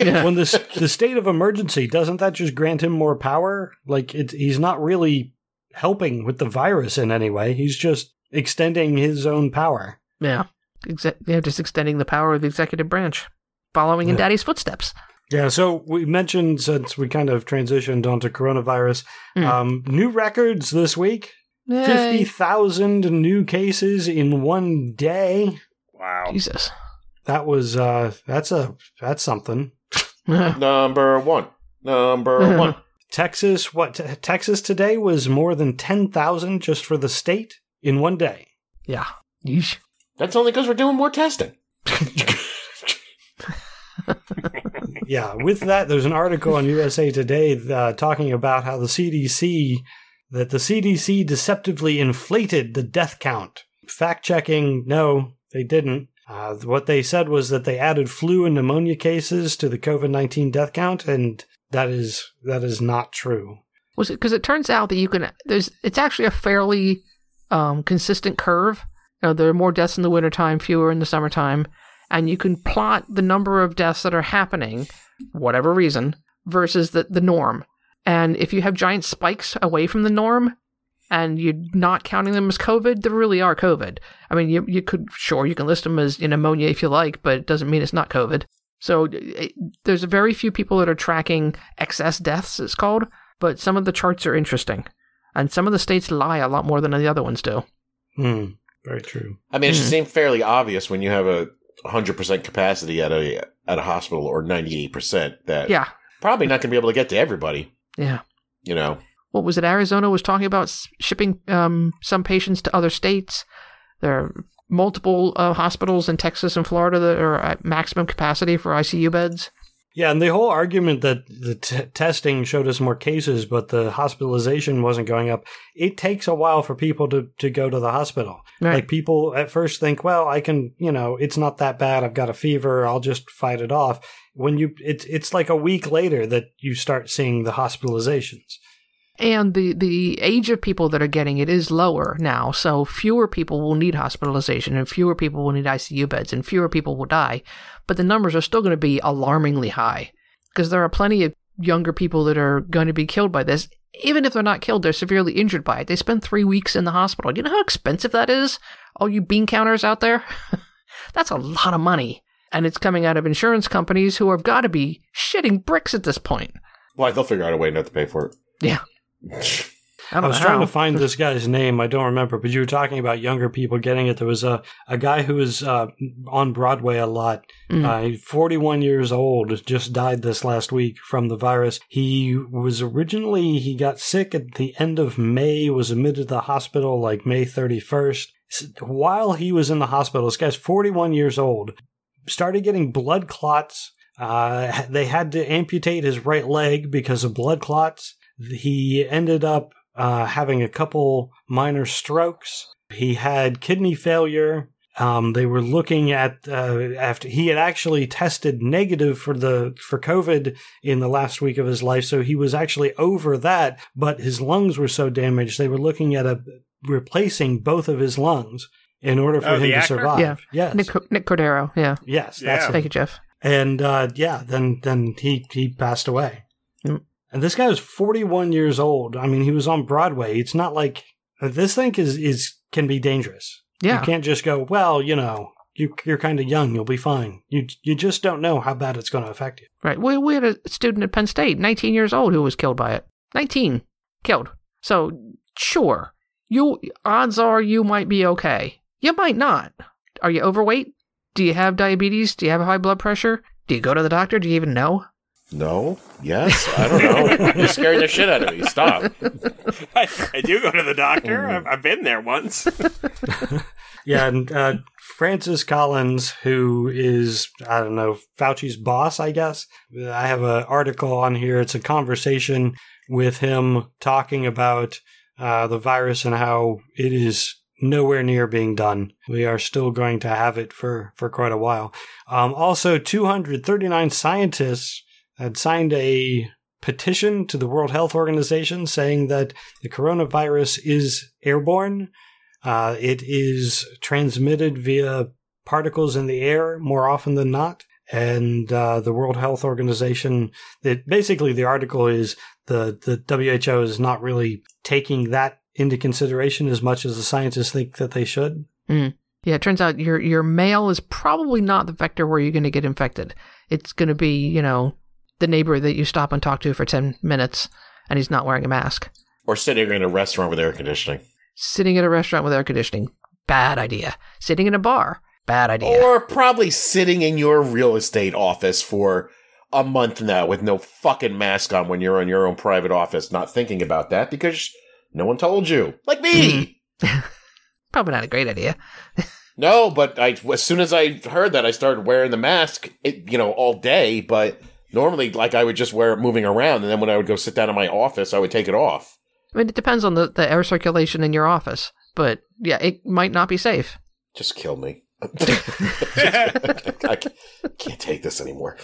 Yeah. when this the state of emergency doesn't that just grant him more power? Like it, he's not really helping with the virus in any way. He's just extending his own power. Yeah. Exe- yeah, just extending the power of the executive branch, following in Yeah. daddy's footsteps. Yeah, so we mentioned since we kind of transitioned onto coronavirus, Hmm. um, new records this week. Yay. Fifty thousand new cases in one day. Wow. Jesus. That was uh, that's a that's something. [laughs] Number one. Number [laughs] one. Texas, what t- Texas today was more than ten thousand just for the state in one day. yeah. Yeesh. That's only because we're doing more testing. [laughs] yeah, with that, there's an article on USA Today uh, talking about how the CDC that the CDC deceptively inflated the death count. Fact checking, no, they didn't. Uh, what they said was that they added flu and pneumonia cases to the COVID nineteen death count, and that is that is not true. Was it because it turns out that you can? There's. It's actually a fairly um, consistent curve. You know, there are more deaths in the wintertime, fewer in the summertime, and you can plot the number of deaths that are happening, whatever reason, versus the the norm. And if you have giant spikes away from the norm, and you're not counting them as COVID, they really are COVID. I mean, you you could sure you can list them as in pneumonia if you like, but it doesn't mean it's not COVID. So it, there's very few people that are tracking excess deaths. It's called, but some of the charts are interesting, and some of the states lie a lot more than the other ones do. Hmm, very true. I mean, it should Mhm. seem fairly obvious when you have a 100% capacity at a at a hospital or 98% that Yeah, probably not going to be able to get to everybody, yeah. you know. What was it? Arizona was talking about shipping um, some patients to other states. There are multiple uh, hospitals in Texas and Florida that are at maximum capacity for ICU beds. Yeah, and the whole argument that the t- testing showed us more cases, but the hospitalization wasn't going up. It takes a while for people to, to go to the hospital. Right. Like people at first think, well, I can, you know, it's not that bad. I've got a fever. I'll just fight it off. When you, it's it's like a week later that you start seeing the hospitalizations. And the, the age of people that are getting it is lower now, so fewer people will need hospitalization and fewer people will need ICU beds and fewer people will die. But the numbers are still going to be alarmingly high because there are plenty of younger people that are going to be killed by this. Even if they're not killed, they're severely injured by it. They spend three weeks in the hospital. You know how expensive that is? All you bean counters out there? [laughs] That's a lot of money. And it's coming out of insurance companies who have got to be shitting bricks at this point. Well, they'll figure out a way not to pay for it. Yeah. I, I was trying how. to find this guy's name. I don't remember, but you were talking about younger people getting it. There was a, a guy who was uh, on Broadway a lot. Mm. Uh, 41 years old, just died this last week from the virus. He was originally, he got sick at the end of May, was admitted to the hospital like May 31st. While he was in the hospital, this guy's 41 years old, started getting blood clots. Uh, they had to amputate his right leg because of blood clots. He ended up uh, having a couple minor strokes. He had kidney failure. Um, they were looking at uh, after he had actually tested negative for the for COVID in the last week of his life, so he was actually over that. But his lungs were so damaged, they were looking at a replacing both of his lungs in order for Oh, him to actor? survive. Yeah. Yes, Nick, Nick Cordero, yeah. yes, Yeah. that's Thank you, Jeff. and uh, yeah, then then he he passed away. And this guy was 41 years old. I mean, he was on Broadway. It's not like this thing is is can be dangerous. Yeah. You can't just go, well, you know, you you're kind of young, you'll be fine. You you just don't know how bad it's going to affect you. Right. We, we had a student at Penn State, 19 years old, who was killed by it. 19 killed. So, sure, you odds are you might be okay. You might not. Are you overweight? Do you have diabetes? Do you have high blood pressure? Do you go to the doctor? Do you even know? No? Yes? I don't know. [laughs] You're scaring the shit out of me. Stop. [laughs] I, I do go to the doctor. I've, I've been there once. [laughs] Yeah, and uh, Francis Collins, who is I don't know Fauci's boss, I guess. I have an article on here. It's a conversation with him talking about uh, the virus and how it is nowhere near being done. We are still going to have it for for quite a while. Um, also, 239 scientists had signed a petition to the World Health Organization saying that the coronavirus is airborne. Uh, it is transmitted via particles in the air more often than not. And uh, the World Health Organization, that basically the article is the, the WHO is not really taking that into consideration as much as the scientists think that they should. Yeah, it turns out your your mail is probably not the vector where you're going to get infected. It's going to be, you know, the neighbor that you stop and talk to for 10 minutes and he's not wearing a mask. Or sitting in a restaurant with air conditioning. Sitting at a restaurant with air conditioning, bad idea. Sitting in a bar, bad idea. Or probably sitting in your real estate office for a month now with no fucking mask on when you're in your own private office, not thinking about that because no one told you. Like me. Hmm. [laughs] Probably not a great idea. [laughs] No, but I as soon as I heard that, I started wearing the mask. It, you know, all day. But normally, like I would just wear it moving around, and then when I would go sit down in my office, I would take it off. I mean, it depends on the, the air circulation in your office, but yeah, it might not be safe. Just kill me. [laughs] [laughs] I ca- can't take this anymore.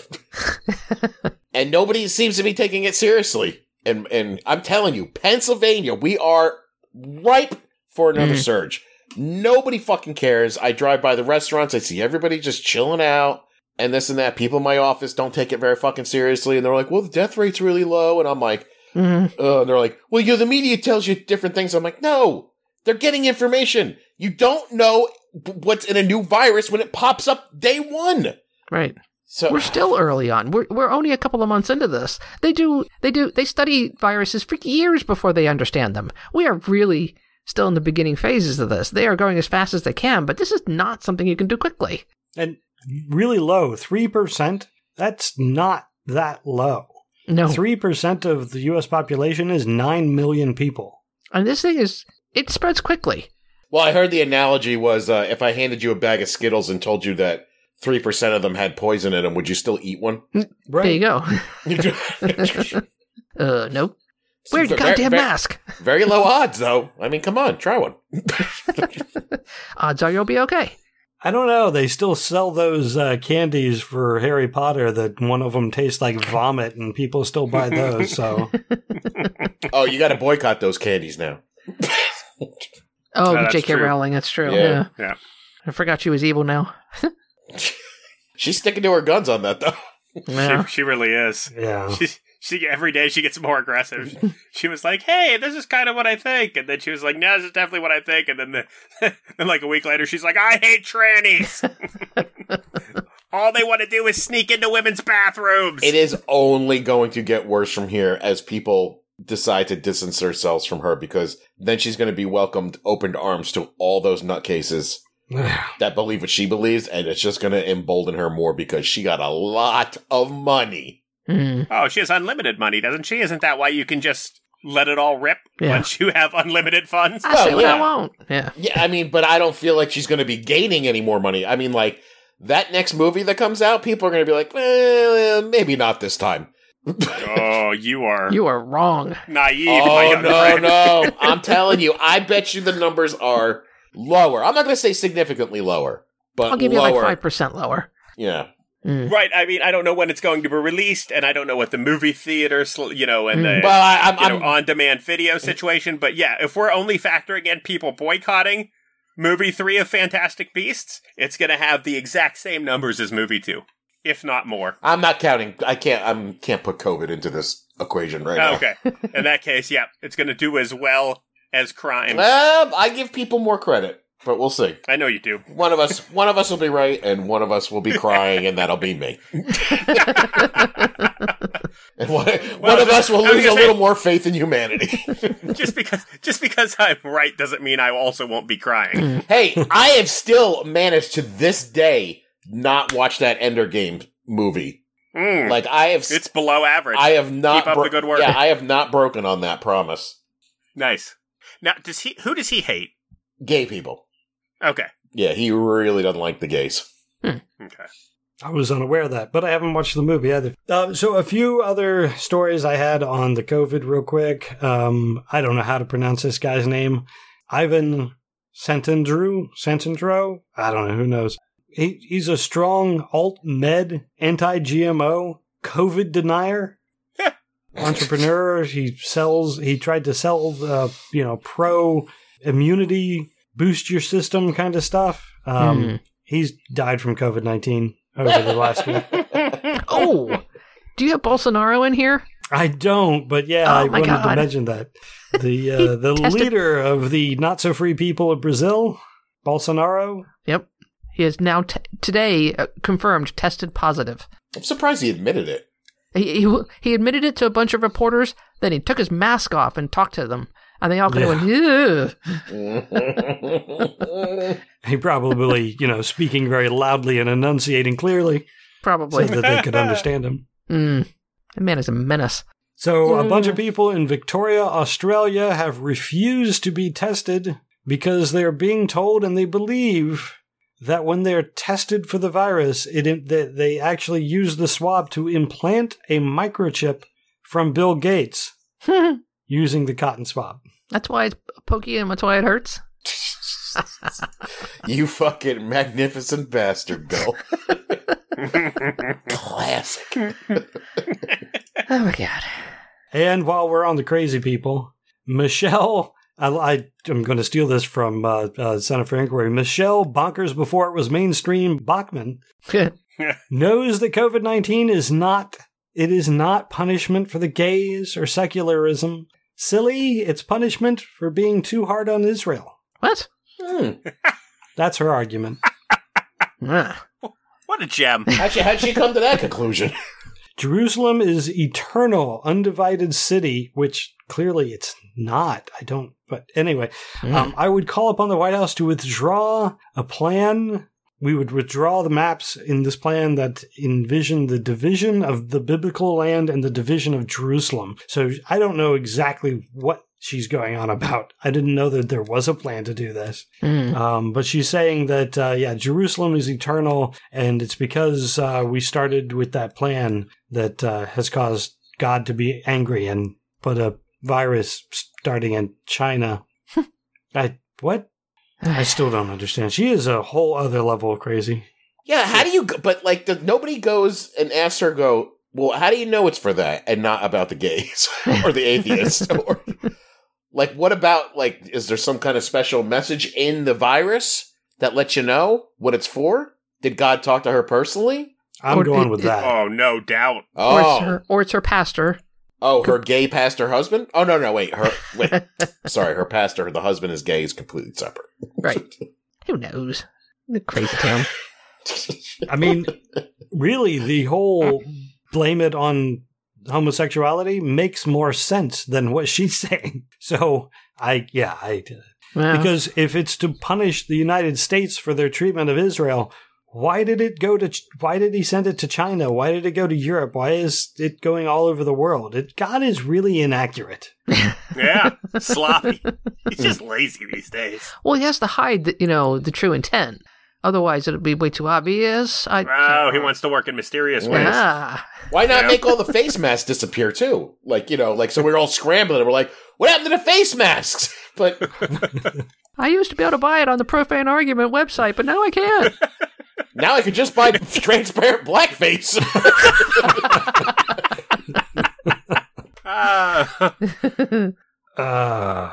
[laughs] and nobody seems to be taking it seriously. And and I'm telling you, Pennsylvania, we are ripe for another Mhm. surge. Nobody fucking cares. I drive by the restaurants, I see everybody just chilling out and this and that. People in my office don't take it very fucking seriously, and they're like, "Well, the death rate's really low," and I'm like, hmm uh, and they're like, well, you know, the media tells you different things. I'm like, no, they're getting information. You don't know b- what's in a new virus when it pops up day one. Right. So We're still early on. We're we're only a couple of months into this. They do they do they study viruses for years before they understand them. We are really still in the beginning phases of this. They are going as fast as they can, but this is not something you can do quickly. And really low, 3%, that's not that low. No. 3% of the US population is 9 million people. And this thing is it spreads quickly. well, I heard the analogy was uh, if I handed you a bag of Skittles and told you that three percent of them had poison in them, would you still eat one? Right. There you go. very, [laughs] uh nope. Wear your very- goddamn very- mask. Very low odds, though. I mean, come on, try one. [laughs] Odds are you'll be okay. I don't know. They still sell those uh, candies for Harry Potter that one of them tastes like vomit, and people still buy those. So [laughs] Oh, you got to boycott those candies now. [laughs] Oh, No, J.K. true. Rowling, that's true. Yeah. Yeah. Yeah. I forgot she was evil now. [laughs] She's sticking to her guns on that though. Yeah. She, she really is. yeah, She, she every day she gets more aggressive. [laughs] she was like, "Hey, this is kind of what I think," and then she was like, "No, this is definitely what I think." And then the, [laughs] then like a week later, she's like, "I hate trannies. [laughs] All they want to do is sneak into women's bathrooms." It is only going to get worse from here as people decide to distance themselves from her because then she's going to be welcomed opened arms to all those nutcases [sighs] that believe what she believes, and it's just going to embolden her more because she got a lot of money. Mm. oh, she has unlimited money, doesn't she? Isn't that why you can just let it all rip Yeah. once you have unlimited funds? I Well, say I won't. Yeah. Yeah, I mean, but I don't feel like she's going to be gaining any more money. I mean, like that next movie that comes out, people are going to be like, well, maybe not this time. [laughs] oh, you are You are wrong. naive, oh young no, no! [laughs] I'm telling you, I bet you the numbers are lower. I'm not going to say significantly lower, but I'll give you like 5% lower. Yeah, Mm. Right. I mean, I don't know when it's going to be released, and I don't know what the movie theater, sl- you know, and Mm. the well, I, I'm, you know, on-demand video situation. But yeah, if we're only factoring in people boycotting movie three of Fantastic Beasts, it's going to have the exact same numbers as movie two, if not more. I'm not counting. I can't. I'm can't put COVID into this equation right now. Okay. [laughs] In that case, yeah, it's going to do as well as Crime. Well, I give people more credit, but we'll see. I know you do. One of us, one of us will be right, and one of us will be crying, and that'll be me. [laughs] and one, one of us will lose a say- little more faith in humanity. [laughs] just because just because I'm right doesn't mean I also won't be crying. [laughs] hey, I have still managed to this day not watch that Ender Game movie. Mm, Like I have, it's below average. I have not. Keep up the good work. Yeah, I have not broken on that promise. nice. Now, does he? Who does he hate? Gay people. Okay. Yeah, he really doesn't like the gays. Okay. I was unaware of that, but I haven't watched the movie either. Uh, so, a few other stories I had on the COVID, real quick. Um, I don't know how to pronounce this guy's name. Ivan Santandrew? Santandro? I don't know. Who knows? He, he's a strong alt med, anti GMO, COVID denier. Entrepreneur. He sells, he tried to sell, uh, you know, pro immunity, boost your system kind of stuff. Um, Hmm. He's died from COVID 19 over the last [laughs] week. Oh, do you have Bolsonaro in here? I don't, but yeah, Oh I my wanted to mention that. The [laughs] uh, the tested- leader of the not so free people of Brazil, Bolsonaro. Yep. He is now t- today uh, confirmed tested positive. I'm surprised he admitted it. He, he he admitted it to a bunch of reporters. Then he took his mask off and talked to them, and they all kind of went, "Ugh." He probably, you know, speaking very loudly and enunciating clearly probably so probably. that they could [laughs] understand him. Mm. That man is a menace. So, a bunch of people in Victoria, Australia have refused to be tested because they're being told and they believe that when they're tested for the virus, it that they actually use the swab to implant a microchip from Bill Gates [laughs] using the cotton swab. Why it's pokey and that's why it hurts. [laughs] you fucking magnificent bastard, Bill. [laughs] Classic. Oh my god. And while we're on the crazy people, Michele, I, I, am going to steal this from uh, uh, Center for Inquiry. Michele Bonkers before it was mainstream Bachmann [laughs] knows that COVID 19 is not it is not punishment for the gays or secularism. Silly, it's punishment for being too hard on Israel. what? Hmm. [laughs] That's her argument. [laughs] Ah. What a gem. [laughs] How'd she, how'd she come to that conclusion? Jerusalem is eternal, undivided city, which clearly it's not. I don't, but anyway, um, I would call upon the White House to withdraw a plan. We would withdraw the maps in this plan that envision the division of the biblical land and the division of Jerusalem. So I don't know exactly what she's going on about. I didn't know that there was a plan to do this. Mm. Um, but she's saying that, uh, yeah, Jerusalem is eternal, and it's because uh, we started with that plan that uh, has caused God to be angry and put a virus starting in China. [laughs] I what? I still don't understand. She is a whole other level of crazy. Yeah, how do you? Go, but like, the, nobody goes and asks her. Go. Well, how do you know it's for that and not about the gays [laughs] or the atheists? [laughs] or like, what about like? Is there some kind of special message in the virus that lets you know what it's for? Did God talk to her personally? I'm Or going it- with it- that. Oh, no doubt. Oh. Or it's Oh, her, or it's her pastor. Oh, her gay pastor husband. Oh no, no, wait, her wait. [laughs] Sorry, her pastor. The husband is gay. Is completely separate. Right. [laughs] Who knows? The crazy town. [laughs] I mean, really, the whole blame it on homosexuality makes more sense than what she's saying. So, I, yeah, I, Well, because if it's to punish the United States for their treatment of Israel, why did it go to, Ch- why did he send it to China? Why did it go to Europe? Why is it going all over the world? It, God is really inaccurate. [laughs] Yeah, [laughs] sloppy. He's just lazy these days. well, he has to hide, the, you know, the true intent. Otherwise, it'd be way too obvious. I, Oh, he wants to work in mysterious ways. Ah, Why not Yeah. make all the face masks disappear too? Like you know, like so we're all scrambling and we're like, what happened to the face masks? [laughs] But I used to be able to buy it on the Profane Argument website, but now I can't. Now I could just buy [laughs] transparent blackface. [laughs] Ah. Uh,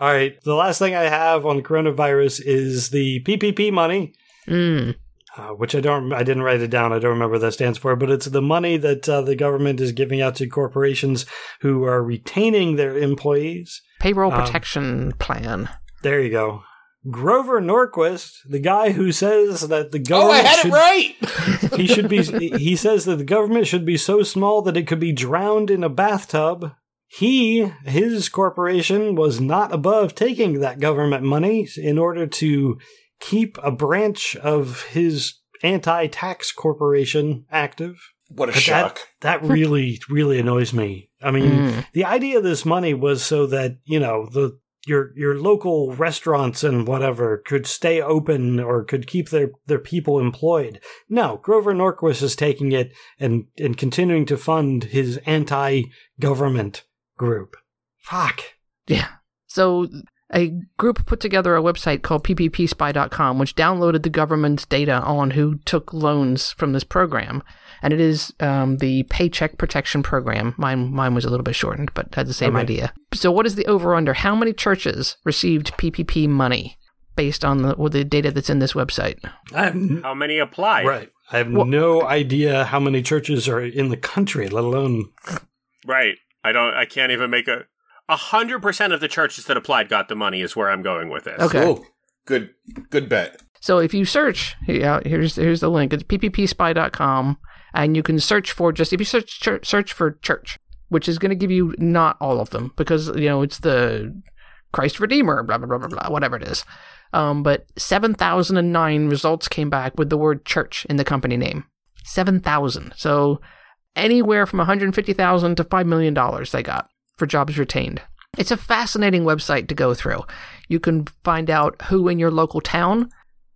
all right. The last thing I have on coronavirus is the PPP money. mm. uh, which I don't, I didn't write it down. I don't remember what that stands for, but it's the money that uh, the government is giving out to corporations who are retaining their employees. Payroll Um, protection plan. There you go. Grover Norquist, the guy who says that the oh, I government had should, it right. [laughs] he should be, he says that the government should be so small that it could be drowned in a bathtub. He, his corporation, was not above taking that government money in order to keep a branch of his anti-tax corporation active. What a But shock! That really, really annoys me. I mean, Mm. the idea of this money was so that you know the your your local restaurants and whatever could stay open or could keep their their people employed. No, Grover Norquist is taking it and and continuing to fund his anti-government group. Fuck. Yeah. So a group put together a website called pppspy.com, which downloaded the government's data on who took loans from this program. And it is um, the Paycheck Protection Program. Mine, mine was a little bit shortened, but had the same Okay. idea. So, what is the over under? How many churches received PPP money based on the, with the data that's in this website? I have n- How many applied? right. I have Well- no idea how many churches are in the country, let alone Right. I don't. I can't even make a. A hundred percent of the churches that applied got the money. Is where I'm going with this. Okay. Ooh, good, good bet. So if you search, yeah, here's here's the link. It's pppspy.com, and you can search for just if you search church, search for church, which is going to give you not all of them because you know it's the Christ Redeemer, blah blah blah blah blah, whatever it is. Um, but seven thousand and nine results came back with the word church in the company name. Seven thousand. So anywhere from one hundred fifty thousand to five million dollars they got for jobs retained. It's a fascinating website to go through. You can find out who in your local town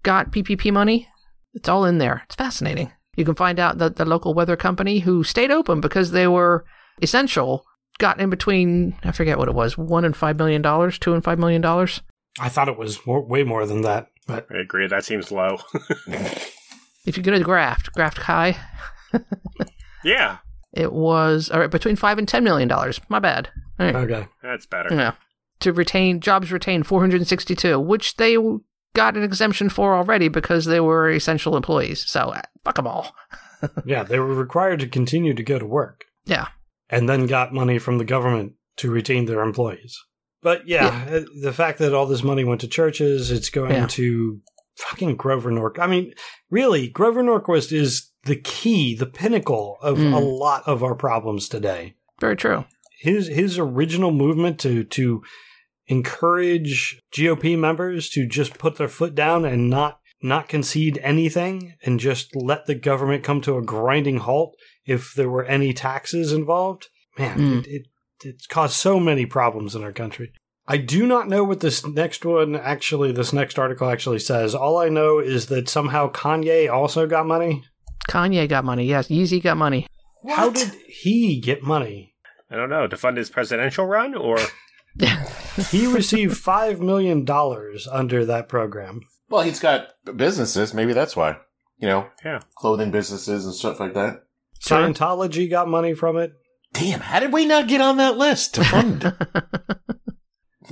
got PPP money. It's all in there. It's fascinating. You can find out that the local weather company who stayed open because they were essential got in between, I forget what it was, one and five million dollars, two and five million dollars. I thought it was more, way more than that. But I agree. That seems low. [laughs] If you go to Graft, Graft High, yeah, it was all right, between five and ten million dollars. My bad. All right. okay. that's better. Yeah. To retain jobs retained 462, which they got an exemption for already because they were essential employees. So uh, fuck them all. [laughs] Yeah, they were required to continue to go to work. Yeah. and then got money from the government to retain their employees. But yeah, uh the fact that all this money went to churches, it's going Yeah. to fucking Grover Norquist. I mean, really, Grover Norquist is the key, the pinnacle of Mm. a lot of our problems today. Very true. His his original movement to to encourage GOP members to just put their foot down and not not concede anything and just let the government come to a grinding halt if there were any taxes involved. Man, Mm. it, it it's caused so many problems in our country. I do not know what this next one actually this next article actually says. All I know is that somehow Kanye also got money. Kanye got money. Yes, Yeezy got money. What? How did he get money? I don't know to fund his presidential run or he received $5 million under that program. Well, he's got businesses. Maybe that's why. You know, Yeah. clothing businesses and stuff like that. Scientology got money from it. Damn, how did we not get on that list to fund [laughs]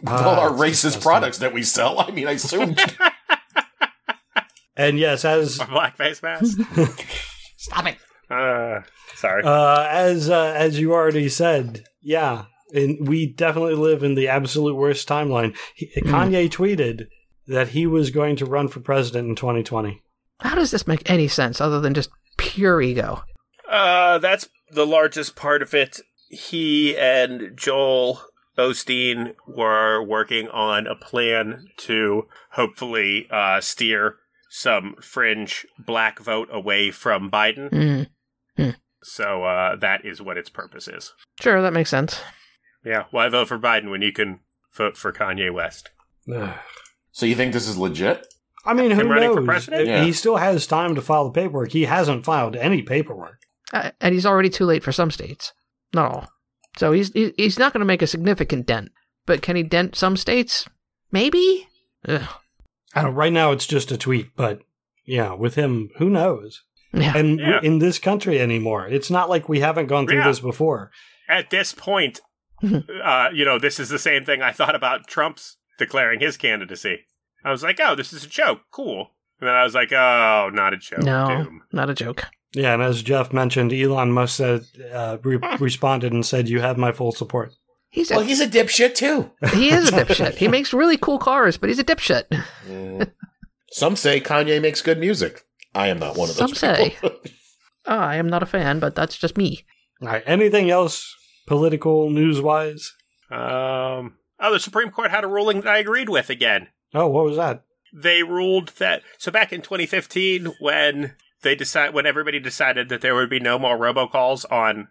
all our racist disgusting. products that we sell? I mean, I assume. [laughs] And yes, as A blackface mask. [laughs] Stop it. Uh, sorry. uh, as uh, as you already said, yeah, and we definitely live in the absolute worst timeline. He, Kanye tweeted that he was going to run for president in 2020. How does this make any sense other than just pure ego? Uh, that's the largest part of it. He and Joel Osteen were working on a plan to hopefully uh, steer some fringe black vote away from Biden. Mm. So uh, that is what its purpose is. Sure, that makes sense. Yeah, why vote for Biden when you can vote for Kanye West? [sighs] So you think this is legit? I mean, who Him running for knows? president? Yeah. He still has time to file the paperwork. He hasn't filed any paperwork. Uh, and he's already too late for some states, not all. So he's he- he's not going to make a significant dent. But can he dent some states? Maybe. Ugh. I don't, right now, it's just a tweet, but yeah, with him, who knows? Yeah. And Yeah. in this country anymore, it's not like we haven't gone through Yeah. this before. At this point, [laughs] uh, you know, this is the same thing I thought about Trump's declaring his candidacy. I was like, oh, this is a joke. Cool. And then I was like, oh, not a joke. no, Doom. not a joke. Yeah, and as Jeff mentioned, Elon Musk said, uh, re- responded and said, "You have my full support." He's a, Well, he's a dipshit too. he is a dipshit. He makes really cool cars, but he's a dipshit. [laughs] Some say Kanye makes good music. I am not one of those. Some say. Oh, [laughs] I am not a fan, but that's just me. All right, anything else political news wise? Um, oh, the Supreme Court had a ruling that I agreed with again. Oh, what was that? They ruled that so back in 2015 when they decide when everybody decided that there would be no more robocalls on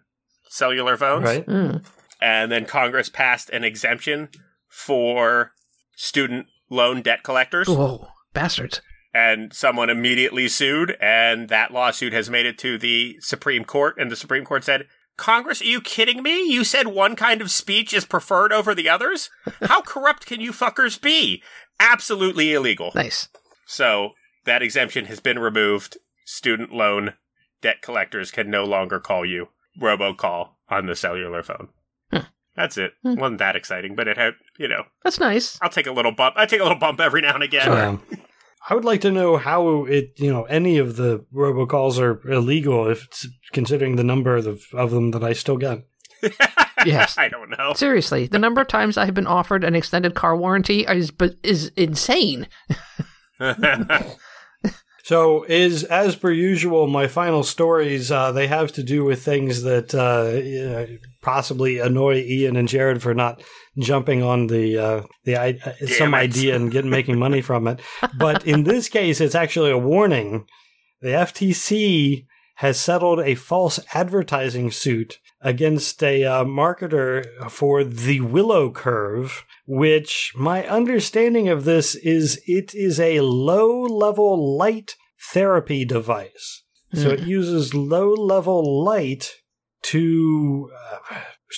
cellular phones, Right? Mm. and then Congress passed an exemption for student loan debt collectors. Whoa, bastards. and someone immediately sued, and that lawsuit has made it to the Supreme Court, and the Supreme Court said, Congress, are you kidding me? You said one kind of speech is preferred over the others? How corrupt can you fuckers be? Absolutely illegal. Nice. So that exemption has been removed. Student loan debt collectors can no longer call you robocall on the cellular phone. That's it. Hmm. Wasn't that exciting, but it had, you know, That's nice. I'll take a little bump. I take a little bump every now and again. Um, I would like to know how it, you know, any of the robocalls are illegal if it's considering the number of, of them that I still get. [laughs] Yes. I don't know. Seriously, the number of times I have been offered an extended car warranty is but is insane. [laughs] So, is as per usual, my final stories. Uh, they have to do with things that uh, possibly annoy Ian and Jared for not jumping on the uh, the uh, some it. idea and getting making money from it. But in this case, it's actually a warning. The FTC has settled a false advertising suit against a uh, marketer for the Willow Curve, which my understanding of this is it is a low level light therapy device. So it uses low level light to uh,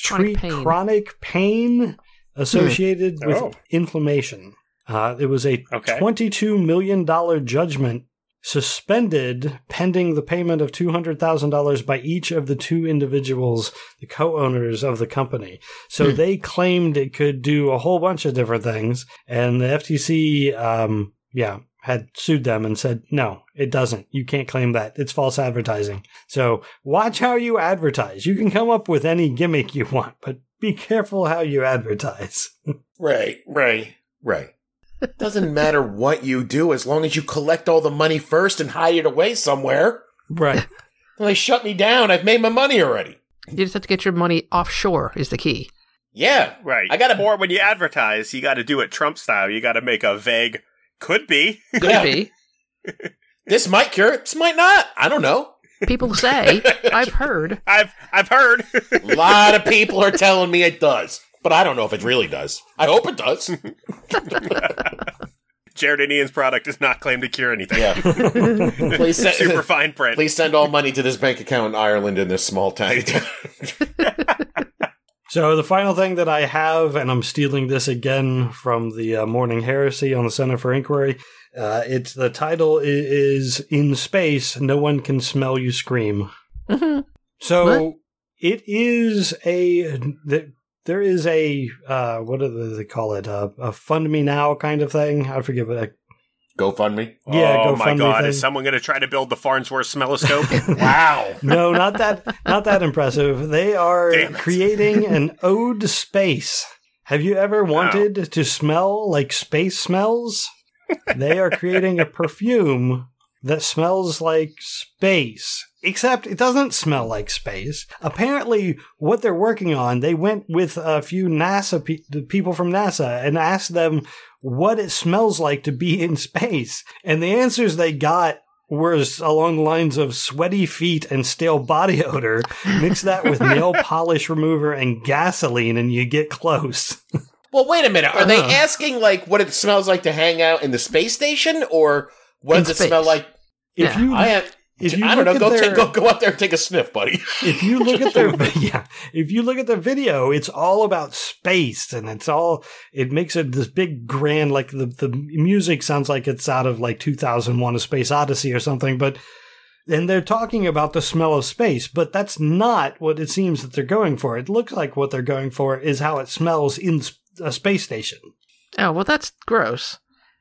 Chronic treat pain. chronic pain associated with Oh. inflammation. Uh, it was a Okay. $22 million judgment suspended pending the payment of $200,000 by each of the two individuals, the co owners of the company. So they claimed it could do a whole bunch of different things, and the FTC, um, yeah, had sued them and said, no, it doesn't. You can't claim that. It's false advertising. So watch how you advertise. You can come up with any gimmick you want, but be careful how you advertise. [laughs] Right, right, right. It [laughs] doesn't matter what you do as long as you collect all the money first and hide it away somewhere. right. [laughs] Well, they shut me down. I've made my money already. You just have to get your money offshore is the key. Yeah. right. I gotta- Or when you advertise, you got to do it Trump style. You got to make a vague could be. Could Yeah. be. [laughs] This might cure it. This might not. I don't know. People [laughs] say, I've heard. I've I've heard. A lot of people are telling me it does, but I don't know if it really does. I hope it does. [laughs] Jared and Ian's product does not claim to cure anything. Yeah. please, Super send, fine print. please send all money to this bank account in Ireland in this small tiny town. So the final thing that I have, and I'm stealing this again from the uh, Morning Heresy on the Center for Inquiry. Uh, it's the title is "In Space, No One Can Smell You Scream." Mhm. So What? it is a th- there is a uh, what do they call it a, a fund me now kind of thing. I forget what. I, GoFundMe. Yeah, oh my god, thing. is someone going to try to build the Farnsworth smelloscope? [laughs] [laughs] Wow. no, not that not that impressive. They are creating [laughs] an ode to space. Have you ever wanted to smell like space smells? They are creating a perfume that smells like space. Except it doesn't smell like space. Apparently, what they're working on, they went with a few NASA pe- the people from NASA and asked them what it smells like to be [laughs] in space. And the answers they got were along the lines of sweaty feet and stale body [laughs] odor. Mix that with [laughs] nail polish remover and gasoline, and you get close. Well, wait a minute. Are they Uh-huh. asking like what it smells like to hang out in the space station, or what In does it smell like? If Yeah. you I am. If you I don't know. Go at take, go go out there and take a sniff, buddy. if you look at their [laughs] yeah, if you look at their video, it's all about space, and it's all it makes it this big grand like the the music sounds like it's out of like 2001: A Space Odyssey or something, but. And they're talking about the smell of space, but that's not what it seems that they're going for. It looks like what they're going for is how it smells in a space station. Oh, well, that's gross.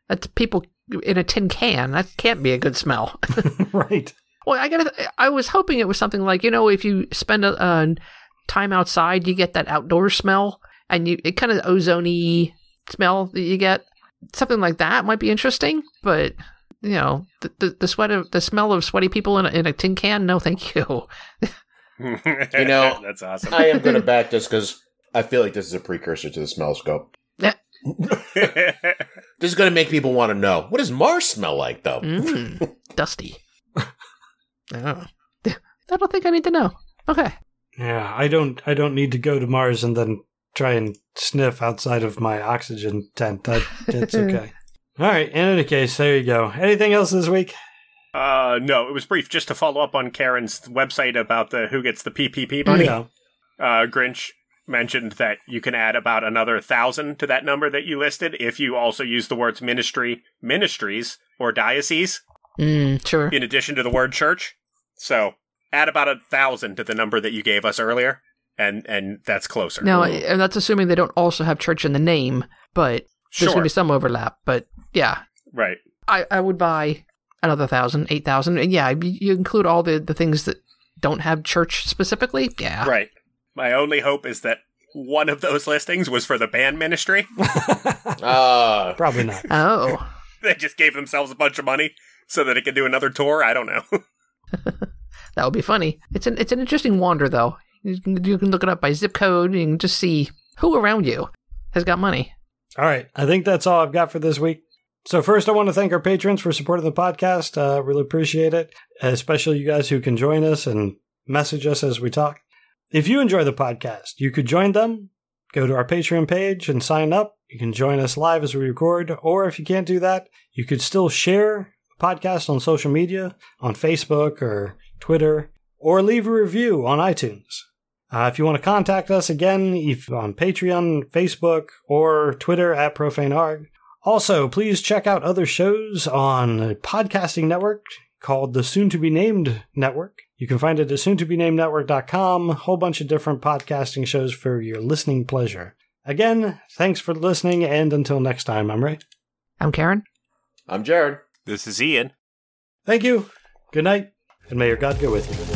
That's people in a tin can. That can't be a good smell. [laughs] right. Well, I gotta. I was hoping it was something like you know, if you spend a, a time outside, you get that outdoor smell, and you it kind of ozony smell that you get. Something like that might be interesting, but you know, the the, the sweat of the smell of sweaty people in a, in a tin can. No, thank you. [laughs] You know, that's awesome. I am going to back this because I feel like this is a precursor to the smell scope. [laughs] This is going to make people want to know what does Mars smell like, though. Mm, [laughs] dusty. Oh. I don't think I need to know. Okay. Yeah, I don't. I don't need to go to Mars and then try and sniff outside of my oxygen tent. That that's [laughs] okay. All right. In any case, there you go. Anything else this week? uh, no, it was brief. Just to follow up on Karen's website about the who gets the PPP money. No. uh, Grinch mentioned that you can add about another thousand to that number that you listed if you also use the words ministry, ministries, or diocese Mm, sure. in addition to the word church. So add about a thousand to the number that you gave us earlier, and and that's closer. Now, and that's assuming they don't also have church in the name, but there's sure, going to be some overlap. But yeah, right. I, I would buy another thousand, eight thousand, and yeah, you you include all the, the things that don't have church specifically. Yeah, Right. My only hope is that one of those listings was for the band ministry. [laughs] Uh, Probably not. Oh, [laughs] they just gave themselves a bunch of money so that it could do another tour. I don't know. [laughs] [laughs] that would be funny. It's an it's an interesting wander though. You can, you can look it up by zip code. You can just see who around you has got money. All right. I think that's all I've got for this week. So first, I want to thank our patrons for supporting the podcast. Uh, really appreciate it, especially you guys who can join us and message us as we talk. If you enjoy the podcast, you could join them. Go to our Patreon page and sign up. You can join us live as we record, or if you can't do that, you could still share podcast on social media, on Facebook or Twitter, or leave a review on iTunes. Uh, if you want to contact us again, if on Patreon, Facebook, or Twitter at ProfaneArg. Also, please check out other shows on a podcasting network called the Soon to Be Named Network. You can find it at soon-to-be-named-network.com. A whole bunch of different podcasting shows for your listening pleasure. Again, thanks for listening, and until next time, I'm Ray. I'm Karen. I'm Jared. This is Ian. Thank you. Good night, and may your God go with you.